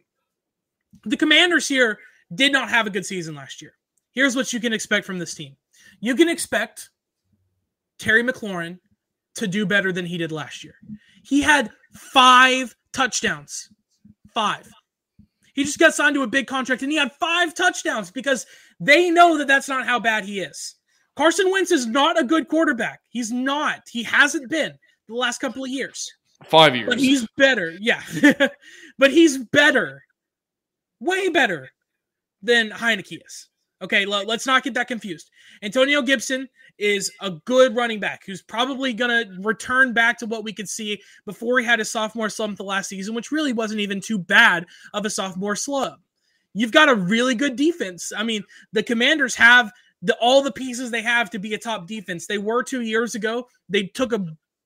Speaker 1: the Commanders here did not have a good season last year. Here's what you can expect from this team. You can expect Terry McLaurin to do better than he did last year. He had five touchdowns. Five. He just got signed to a big contract and he had five touchdowns because they know that that's not how bad he is. Carson Wentz is not a good quarterback. He's not. He hasn't been the last couple of years.
Speaker 2: Five years.
Speaker 1: But he's better. Yeah. [LAUGHS] but he's better. Way better than Heinicke is. Okay, let's not get that confused. Antonio Gibson is a good running back who's probably going to return back to what we could see before he had a sophomore slump the last season, which really wasn't even too bad of a sophomore slump. You've got a really good defense. I mean, the Commanders have the all the pieces they have to be a top defense. They were 2 years ago. They took a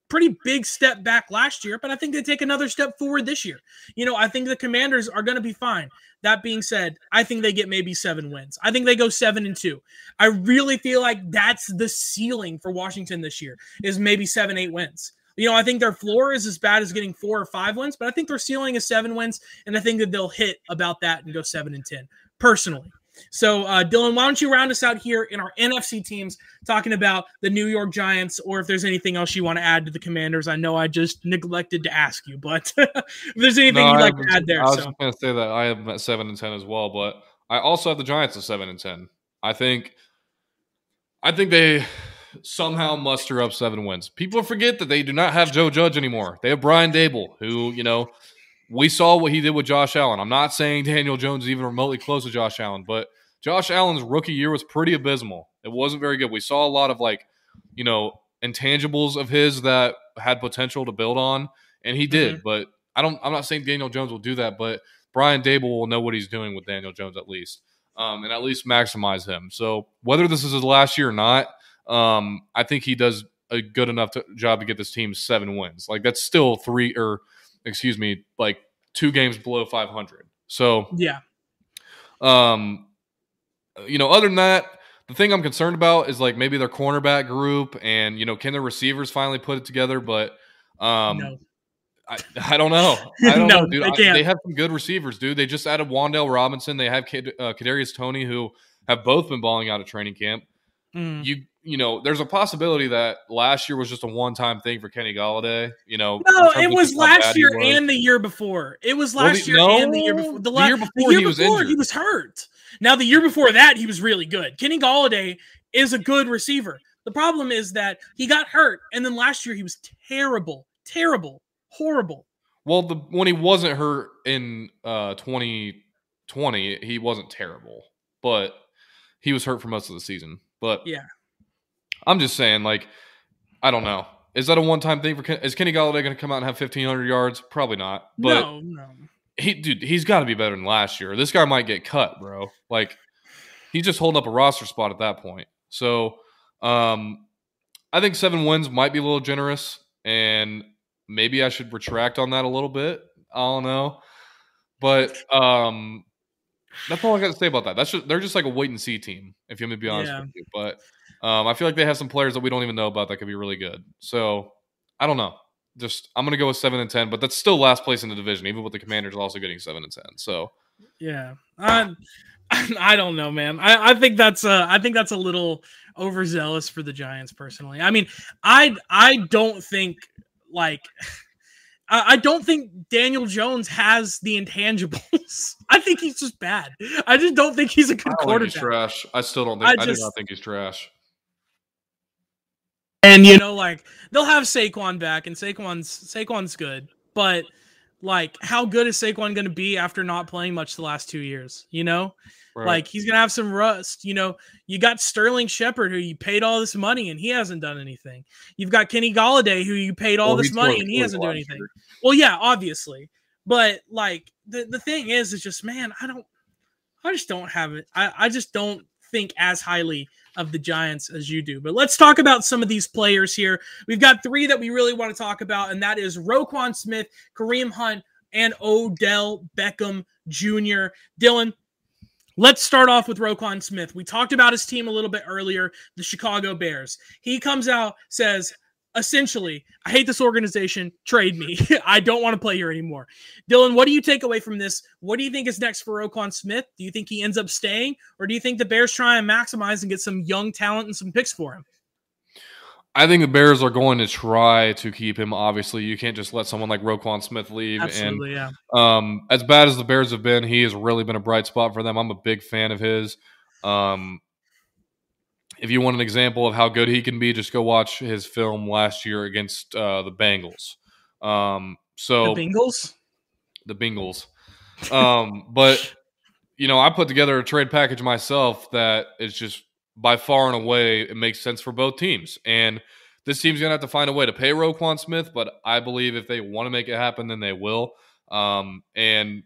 Speaker 1: pretty big step back last year, but I think they take another step forward this year. You know, I think the Commanders are going to be fine. That being said, I think they get maybe seven wins. I think they go seven and two. I really feel like that's the ceiling for Washington this year is maybe seven, eight wins. You know, I think their floor is as bad as getting four or five wins, but I think their ceiling is seven wins, and I think that they'll hit about that and go seven and ten personally. So, uh, Dylan, why don't you round us out here in our NFC teams, talking about the New York Giants, or if there's anything else you want to add to the Commanders? I know I just neglected to ask you, but [LAUGHS] if there's anything no, you'd like to add there,
Speaker 2: I was so. going to say that I have them at seven and ten as well, but I also have the Giants at seven and ten. I think, I think they somehow muster up seven wins. People forget that they do not have Joe Judge anymore. They have Brian Daboll, who you know we saw what he did with Josh Allen. I'm not saying Daniel Jones is even remotely close to Josh Allen, but Josh Allen's rookie year was pretty abysmal. It wasn't very good. We saw a lot of like, you know, intangibles of his that had potential to build on, and he did. Mm-hmm. But I don't. I'm not saying Daniel Jones will do that, but Brian Daboll will know what he's doing with Daniel Jones at least, um, and at least maximize him. So whether this is his last year or not, um, I think he does a good enough to, job to get this team seven wins. Like that's still three or excuse me, like two games below 500. So
Speaker 1: yeah,
Speaker 2: um, you know, other than that, the thing I'm concerned about is like maybe their cornerback group and you know can their receivers finally put it together, but um. No. I, I don't know. [LAUGHS] I don't no, know, dude. They, I, they, have some good receivers, dude. They just added Wan'Dale Robinson. They have K- uh, Kadarius Toney, who have both been balling out of training camp. Mm. You you know, there's a possibility that last year was just a one time thing for Kenny Golladay. You know,
Speaker 1: no, it was last year was. and the year before. It was last well, year no, and the year before. The, la- the year before, the year he, was before he was hurt. Now the year before that, he was really good. Kenny Golladay is a good receiver. The problem is that he got hurt, and then last year he was terrible, terrible, horrible.
Speaker 2: Well, the when he wasn't hurt in uh, 2020, he wasn't terrible, but he was hurt for most of the season. But
Speaker 1: yeah,
Speaker 2: I'm just saying, like, I don't know. Is that a one time thing for Ken- is Kenny Golladay going to come out and have 1,500 yards? Probably not. But no, no. He, dude, he's got to be better than last year. This guy might get cut, bro. Like, he's just holding up a roster spot at that point. So, um, I think seven wins might be a little generous, and maybe I should retract on that a little bit. I don't know, but um, that's all I got to say about that. That's just they're just like a wait and see team, if you want me to be honest yeah. with you. But um, I feel like they have some players that we don't even know about that could be really good. So I don't know. Just I'm gonna go with seven and ten, but that's still last place in the division, even with the Commanders also getting seven and ten. So
Speaker 1: yeah, I [LAUGHS] I don't know, man. I, I think that's uh I think that's a little overzealous for the Giants personally. I mean, I I don't think like. [LAUGHS] I don't think Daniel Jones has the intangibles. [LAUGHS] I think he's just bad. I just don't think he's a good
Speaker 2: I
Speaker 1: quarterback.
Speaker 2: trash. I still don't think. I, just, I do not think he's trash.
Speaker 1: And you know, like they'll have Saquon back, and Saquon's Saquon's good, but like, how good is Saquon going to be after not playing much the last two years? You know, right. like he's going to have some rust. You know, you got Sterling Shepard, who you paid all this money, and he hasn't done anything. You've got Kenny Golladay who you paid all well, this money, and he hasn't done anything. Year. Well, yeah, obviously, but like the the thing is, is just man, I don't, I just don't have it. I I just don't think as highly of the Giants as you do. But let's talk about some of these players here. We've got three that we really want to talk about, and that is Roquan Smith, Kareem Hunt, and Odell Beckham Jr. Dylan, Let's start off with Roquan Smith. We talked about his team a little bit earlier, the Chicago Bears. He comes out, says, essentially, I hate this organization. Trade me. [LAUGHS] I don't want to play here anymore. Dylan, what do you take away from this? What do you think is next for Roquan Smith? Do you think he ends up staying, or do you think the Bears try and maximize and get some young talent and some picks for him?
Speaker 2: I think the Bears are going to try to keep him. Obviously, you can't just let someone like Roquan Smith leave.
Speaker 1: Absolutely,
Speaker 2: and,
Speaker 1: yeah.
Speaker 2: Um, as bad as the Bears have been, he has really been a bright spot for them. I'm a big fan of his. Um, if you want an example of how good he can be, just go watch his film last year against uh, the Bengals. Um, so
Speaker 1: the Bengals,
Speaker 2: the Bengals. Um, but you know, I put together a trade package myself that is just by far and away it makes sense for both teams. And this team's gonna have to find a way to pay Roquan Smith, but I believe if they want to make it happen, then they will. Um, and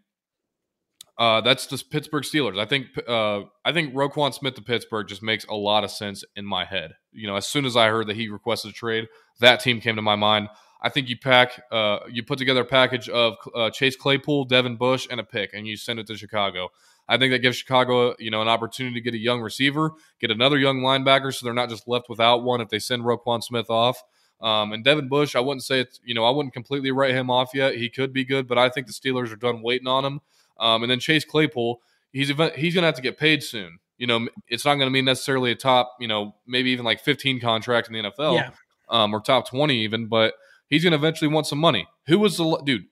Speaker 2: uh, that's the Pittsburgh Steelers. I think uh, I think Roquan Smith to Pittsburgh just makes a lot of sense in my head. You know, as soon as I heard that he requested a trade, that team came to my mind. I think you pack, uh, you put together a package of uh, Chase Claypool, Devin Bush, and a pick, and you send it to Chicago. I think that gives Chicago, you know, an opportunity to get a young receiver, get another young linebacker, so they're not just left without one if they send Roquan Smith off. Um, and Devin Bush, I wouldn't say it's, you know, I wouldn't completely write him off yet. He could be good, but I think the Steelers are done waiting on him. Um, and then Chase Claypool, he's he's going to have to get paid soon. You know, it's not going to be necessarily a top, you know, maybe even like 15 contract in the NFL, yeah. um, or top 20 even, but he's going to eventually want some money. Who was the dude?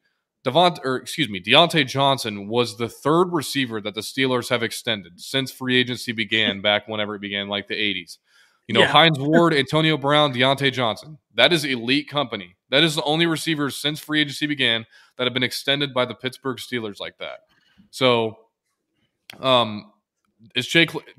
Speaker 2: Devont, or excuse me, Diontae Johnson was the third receiver that the Steelers have extended since free agency began [LAUGHS] back whenever it began, like the 80s. You know, yeah. Hines [LAUGHS] Ward, Antonio Brown, Diontae Johnson. That is elite company. That is the only receivers since free agency began that have been extended by the Pittsburgh Steelers like that. So, um, is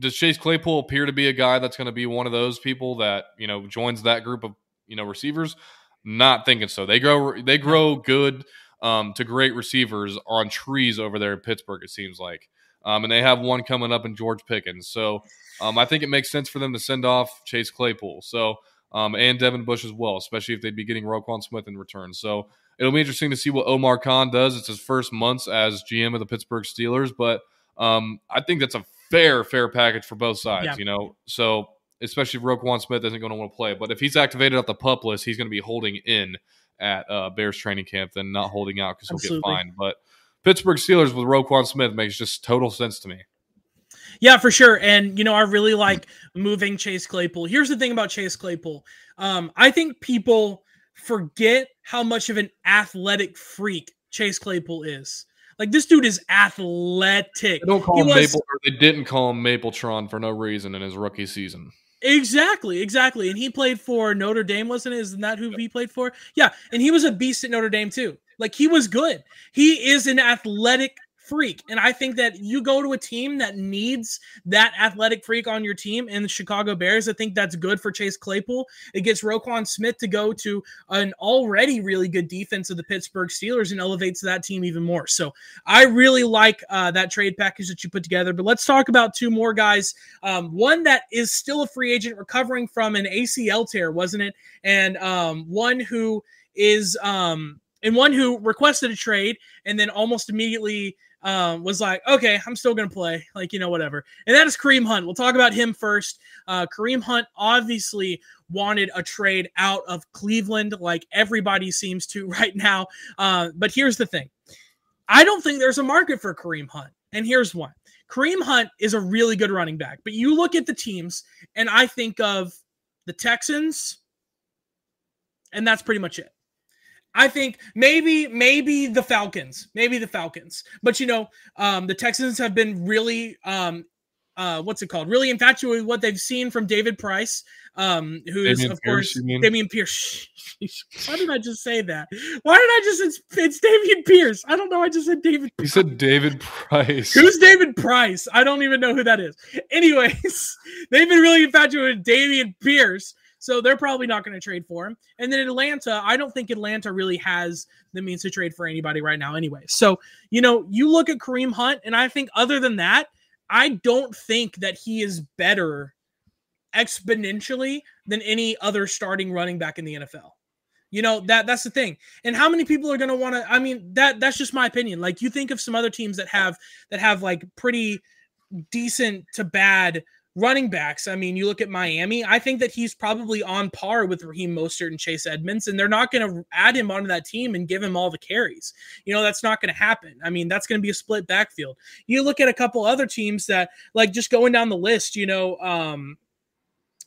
Speaker 2: does Chase Claypool appear to be a guy that's going to be one of those people that you know joins that group of you know receivers? Not thinking so. They grow they grow good um, to great receivers on trees over there in Pittsburgh. It seems like, um, and they have one coming up in George Pickens. So um, I think it makes sense for them to send off Chase Claypool. So um, and Devin Bush as well, especially if they'd be getting Roquan Smith in return. So it'll be interesting to see what Omar Khan does. It's his first months as GM of the Pittsburgh Steelers, but um, I think that's a fair, fair package for both sides. Yeah. You know, so especially if Roquan Smith isn't going to want to play, but if he's activated at the pup list, he's going to be holding in at uh, Bears training camp than not holding out because he'll get fined. But Pittsburgh Steelers with Roquan Smith makes just total sense to me.
Speaker 1: Yeah, for sure. And you know, I really like moving Chase Claypool. Here's the thing about Chase Claypool. Um, I think people forget how much of an athletic freak Chase Claypool is. Like this dude is athletic.
Speaker 2: They don't call he him was, Maple, they didn't call him Mapletron for no reason in his rookie season.
Speaker 1: Exactly, exactly. And he played for Notre Dame, wasn't it? Isn't that who he played for? Yeah, and he was a beast at Notre Dame too. Like he was good. He is an athletic freak. And I think that you go to a team that needs that athletic freak on your team in the Chicago Bears. I think that's good for Chase Claypool. It gets Roquan Smith to go to an already really good defense of the Pittsburgh Steelers and elevates that team even more. So I really like uh, that trade package that you put together. But let's talk about two more guys. Um, one that is still a free agent recovering from an ACL tear, wasn't it? And um, one who is um, and one who requested a trade and then almost immediately um, was like, okay, I'm still going to play, like, you know, whatever. And that is Kareem Hunt. We'll talk about him first. Uh, Kareem Hunt obviously wanted a trade out of Cleveland, like everybody seems to [LAUGHS] right now. Uh, but here's the thing I don't think there's a market for Kareem Hunt. And here's why Kareem Hunt is a really good running back. But you look at the teams, and I think of the Texans, and that's pretty much it. I think maybe maybe the Falcons, maybe the Falcons. But you know, um, the Texans have been really um, uh, what's it called? Really infatuated with what they've seen from David Price, um, who is of Pierce, course Dameon Pierce. [LAUGHS] Why did I just say that? Why did I just it's, it's Dameon Pierce? I don't know. I just said David.
Speaker 2: You said David Price.
Speaker 1: Who's David Price? I don't even know who that is. Anyways, [LAUGHS] they've been really infatuated with Dameon Pierce. So they're probably not going to trade for him. And then Atlanta, I don't think Atlanta really has the means to trade for anybody right now, anyway. So, you know, you look at Kareem Hunt, and I think other than that, I don't think that he is better exponentially than any other starting running back in the NFL. You know that that's the thing. And how many people are going to want to I mean that that's just my opinion. Like you think of some other teams that have that have like pretty decent to bad running backs, I mean, you look at Miami, I think that he's probably on par with Raheem Mostert and Chase Edmonds, and they're not going to add him onto that team and give him all the carries. You know, that's not going to happen. I mean, that's going to be a split backfield. You look at a couple other teams that, like, just going down the list, you know, um,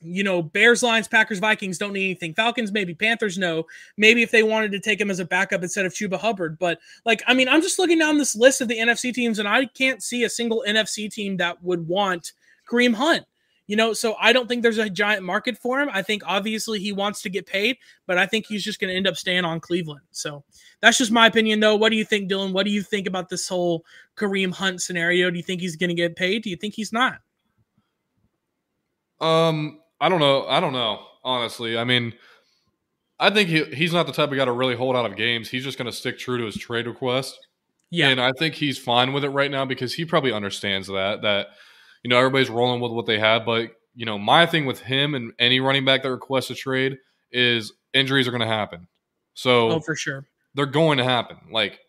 Speaker 1: you know, Bears, Lions, Packers, Vikings don't need anything. Falcons, maybe. Panthers, no. Maybe if they wanted to take him as a backup instead of Chuba Hubbard. But, like, I mean, I'm just looking down this list of the NFC teams, and I can't see a single NFC team that would want Kareem Hunt. You know, so I don't think there's a giant market for him. I think obviously he wants to get paid, but I think he's just going to end up staying on Cleveland. So that's just my opinion, though. What do you think, Dylan? What do you think about this whole Kareem Hunt scenario? Do you think he's going to get paid? Do you think he's not?
Speaker 2: Um, I don't know. I don't know. Honestly, I mean, I think he, he's not the type of guy to really hold out of games. He's just going to stick true to his trade request. Yeah, and I think he's fine with it right now because he probably understands that that you know everybody's rolling with what they have. But you know, my thing with him and any running back that requests a trade is injuries are going to happen. So,
Speaker 1: oh, for sure,
Speaker 2: they're going to happen. Like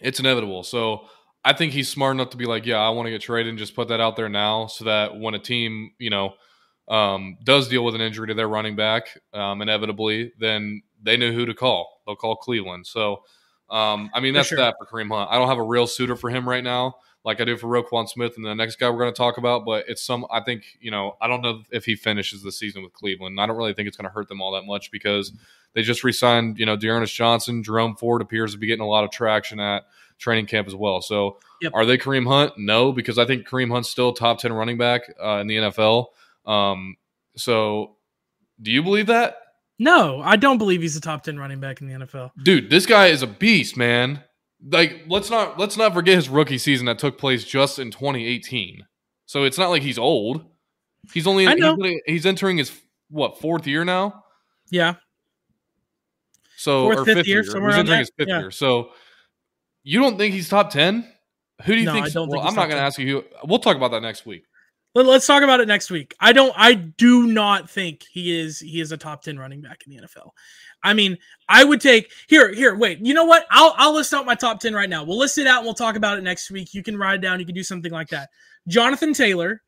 Speaker 2: it's inevitable. So I think he's smart enough to be like, yeah, I want to get traded and just put that out there now so that when a team, you know, um, does deal with an injury to their running back, um, inevitably, then they know who to call. They'll call Cleveland. So, um, I mean, that's for sure. that for Kareem Hunt. I don't have a real suitor for him right now, like I do for Roquan Smith and the next guy we're going to talk about. But it's some. I think you know. I don't know if he finishes the season with Cleveland. I don't really think it's going to hurt them all that much because they just re-signed. You know, D'Ernest Johnson, Jerome Ford appears to be getting a lot of traction at training camp as well. So, yep. are they Kareem Hunt? No, because I think Kareem Hunt's still top ten running back uh, in the NFL. Um, so, do you believe that?
Speaker 1: No, I don't believe he's a top 10 running back in the NFL.
Speaker 2: Dude, this guy is a beast, man. Like let's not let's not forget his rookie season that took place just in 2018. So it's not like he's old. He's only he's, he's, entering his what, fourth year now?
Speaker 1: Yeah.
Speaker 2: So fourth, or fifth, fifth year, year. he's entering his fifth yeah. year. So you don't think he's top 10? Who do you no, think? well, think I'm not going to ask you who. We'll talk about that next week.
Speaker 1: Let, us talk about it next week. I don't. I do not think he is. He is a top ten running back in the NFL. I mean, I would take here. Here, wait. You know what? I'll I'll list out my top ten right now. We'll list it out and we'll talk about it next week. You can write it down. You can do something like that. Jonathan Taylor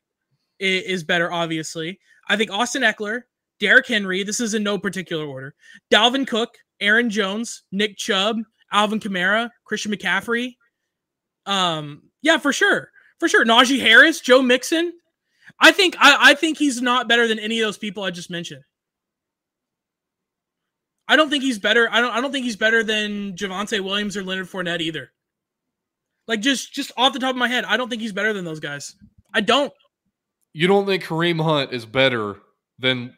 Speaker 1: is, is better, obviously. I think Austin Ekeler, Derrick Henry. This is in no particular order. Dalvin Cook, Aaron Jones, Nick Chubb, Alvin Kamara, Christian McCaffrey. Um, yeah, for sure, for sure. Najee Harris, Joe Mixon. I think I, I think he's not better than any of those people I just mentioned. I don't think he's better. I don't I don't think he's better than Javonte Williams or Leonard Fournette either. Like just just off the top of my head, I don't think he's better than those guys. I don't.
Speaker 2: You don't think Kareem Hunt is better than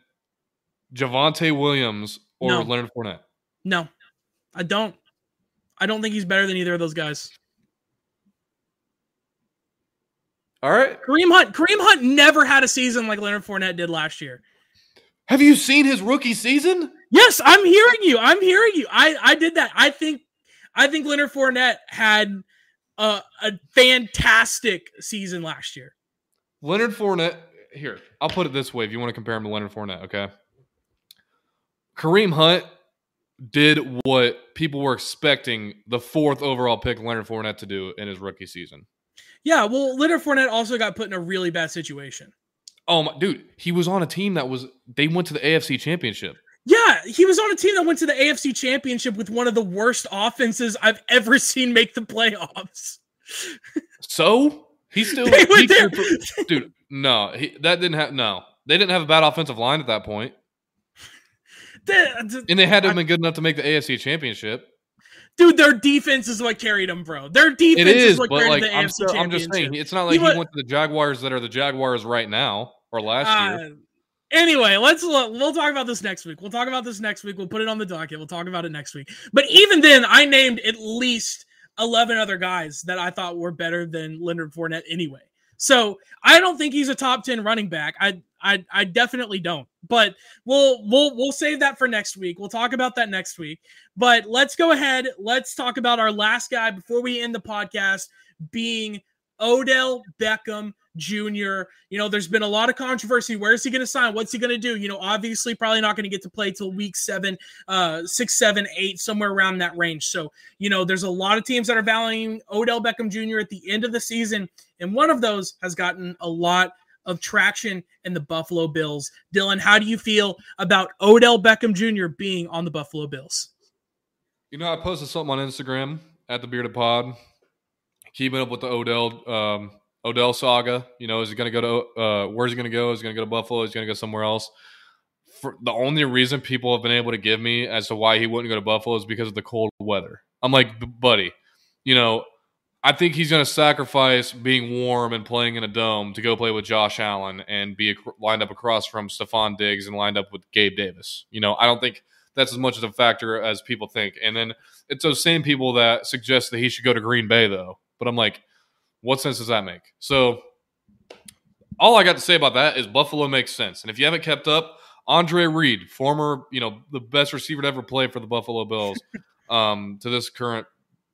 Speaker 2: Javonte Williams or no. Leonard Fournette?
Speaker 1: No, I don't. I don't think he's better than either of those guys.
Speaker 2: All right.
Speaker 1: Kareem Hunt. Kareem Hunt never had a season like Leonard Fournette did last year.
Speaker 2: Have you seen his rookie season?
Speaker 1: Yes, I'm hearing you. I'm hearing you. I I did that. I think I think Leonard Fournette had a, a fantastic season last year.
Speaker 2: Leonard Fournette. Here, I'll put it this way: if you want to compare him to Leonard Fournette, okay. Kareem Hunt did what people were expecting the fourth overall pick Leonard Fournette to do in his rookie season.
Speaker 1: Yeah, well, Leonard Fournette also got put in a really bad situation.
Speaker 2: Oh my dude, he was on a team that was they went to the AFC championship.
Speaker 1: Yeah, he was on a team that went to the AFC championship with one of the worst offenses I've ever seen make the playoffs.
Speaker 2: so he's still [LAUGHS] they he there. dude. No, he, that didn't have no. They didn't have a bad offensive line at that point. [LAUGHS] The, and they had to have been good enough to make the AFC championship
Speaker 1: dude, their defense is what carried them, bro. Their defense
Speaker 2: is,
Speaker 1: is what carried
Speaker 2: like,
Speaker 1: the
Speaker 2: I'm,
Speaker 1: AFC
Speaker 2: I'm just saying, it's not like he, he went to the Jaguars that are the Jaguars right now or last uh, year.
Speaker 1: Anyway, let's look. We'll talk about this next week. We'll talk about this next week. We'll put it on the docket. We'll talk about it next week. But even then, I named at least eleven other guys that I thought were better than Leonard Fournette anyway. So I don't think he's a top ten running back. I I I definitely don't. But we'll we'll we'll save that for next week. We'll talk about that next week. But let's go ahead. Let's talk about our last guy before we end the podcast being Odell Beckham Jr. You know, there's been a lot of controversy. Where is he going to sign? What's he going to do? You know, obviously, probably not going to get to play till week seven, uh, six, seven, eight, somewhere around that range. So, you know, there's a lot of teams that are valuing Odell Beckham Jr. at the end of the season, and one of those has gotten a lot of traction in the Buffalo Bills. Dylan, how do you feel about Odell Beckham Jr. being on the Buffalo Bills?
Speaker 2: You know, I posted something on Instagram at the Bearded Pod, keeping up with the Odell um, Odell saga. You know, is he going to go to uh, where's he going to go? Is he going to go to Buffalo? Is he going to go somewhere else? For the only reason people have been able to give me as to why he wouldn't go to Buffalo is because of the cold weather. I'm like, buddy, you know, I think he's going to sacrifice being warm and playing in a dome to go play with Josh Allen and be lined up across from Stefon Diggs and lined up with Gabe Davis. You know, I don't think that's as much of a factor as people think. And then it's those same people that suggest that he should go to Green Bay, though. But I'm like, what sense does that make? So all I got to say about that is Buffalo makes sense. And if you haven't kept up, Andre Reed, former, you know, the best receiver to ever play for the Buffalo Bills, [LAUGHS] um, to this current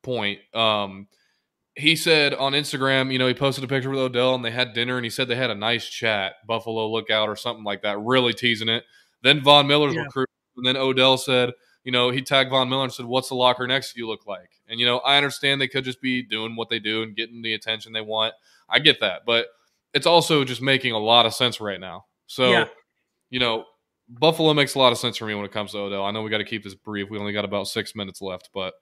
Speaker 2: point, um, he said on Instagram, you know, he posted a picture with Odell and they had dinner and he said they had a nice chat, Buffalo lookout or something like that, really teasing it. Then Von Miller's yeah. recruit, and then Odell said, you know, he tagged Von Miller and said, "What's the locker next to you look like?" And you know, I understand they could just be doing what they do and getting the attention they want. I get that, but it's also just making a lot of sense right now. So, yeah. you know, Buffalo makes a lot of sense for me when it comes to Odell. I know we got to keep this brief. We only got about six minutes left, but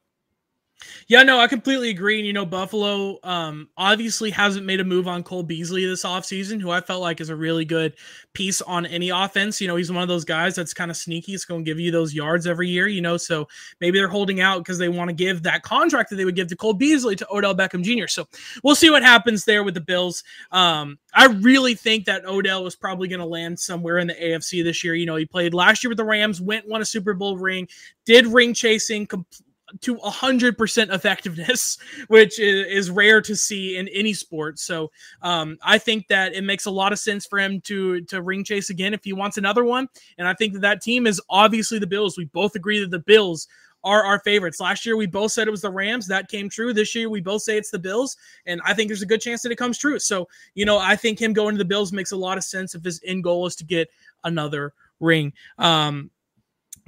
Speaker 1: yeah, no, I completely agree. And, you know, Buffalo um, obviously hasn't made a move on Cole Beasley this offseason, who I felt like is a really good piece on any offense. You know, he's one of those guys that's kind of sneaky. It's going to give you those yards every year, you know. So maybe they're holding out because they want to give that contract that they would give to Cole Beasley to Odell Beckham Jr. So we'll see what happens there with the Bills. Um, I really think that Odell was probably going to land somewhere in the AFC this year. You know, he played last year with the Rams, went, won a Super Bowl ring, did ring chasing, completely to a 100% effectiveness, [LAUGHS] which is, is, rare to see in any sport. So um, I think that it makes a lot of sense for him to to ring chase again if he wants another one. And I think that that team is obviously the Bills. We both agree that the Bills are our favorites. Last year we both said it was the Rams. That came true. This year we both say it's the Bills, and I think there's a good chance that it comes true. So you know I think him going to the Bills makes a lot of sense if his end goal is to get another ring. Um,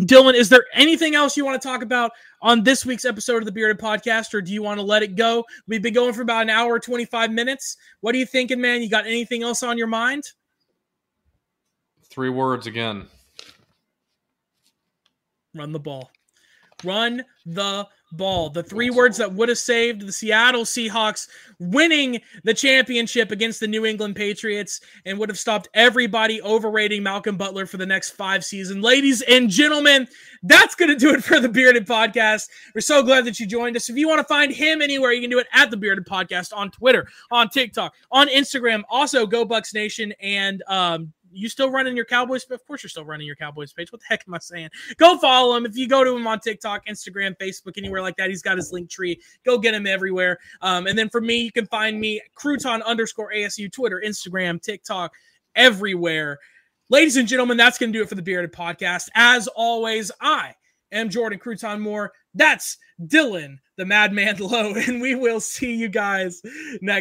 Speaker 1: Dylan, is there anything else you want to talk about on this week's episode of the Bearded Podcast, or do you want to let it go? We've been going for about an hour, 25 minutes. What are you thinking, man? You got anything else on your mind?
Speaker 2: Three words again
Speaker 1: run the ball. Run the ball. The three words that would have saved the Seattle Seahawks winning the championship against the New England Patriots and would have stopped everybody overrating Malcolm Butler for the next five seasons. Ladies and gentlemen, that's going to do it for the Bearded Podcast. We're so glad that you joined us. If you want to find him anywhere, you can do it at the Bearded Podcast on Twitter, on TikTok, on Instagram. Also, Go Bucks Nation and um, you still running your Cowboys? Of course, you're still running your Cowboys page. What the heck am I saying? Go follow him. If you go to him on TikTok, Instagram, Facebook, anywhere like that, he's got his link tree. Go get him everywhere. Um, and then for me, you can find me Crouton underscore ASU, Twitter, Instagram, TikTok, everywhere. Ladies and gentlemen, that's going to do it for the Bearded Podcast. As always, I am Jordan Crouton Moore. That's Dylan, the Madman [LAUGHS] Low, and we will see you guys next.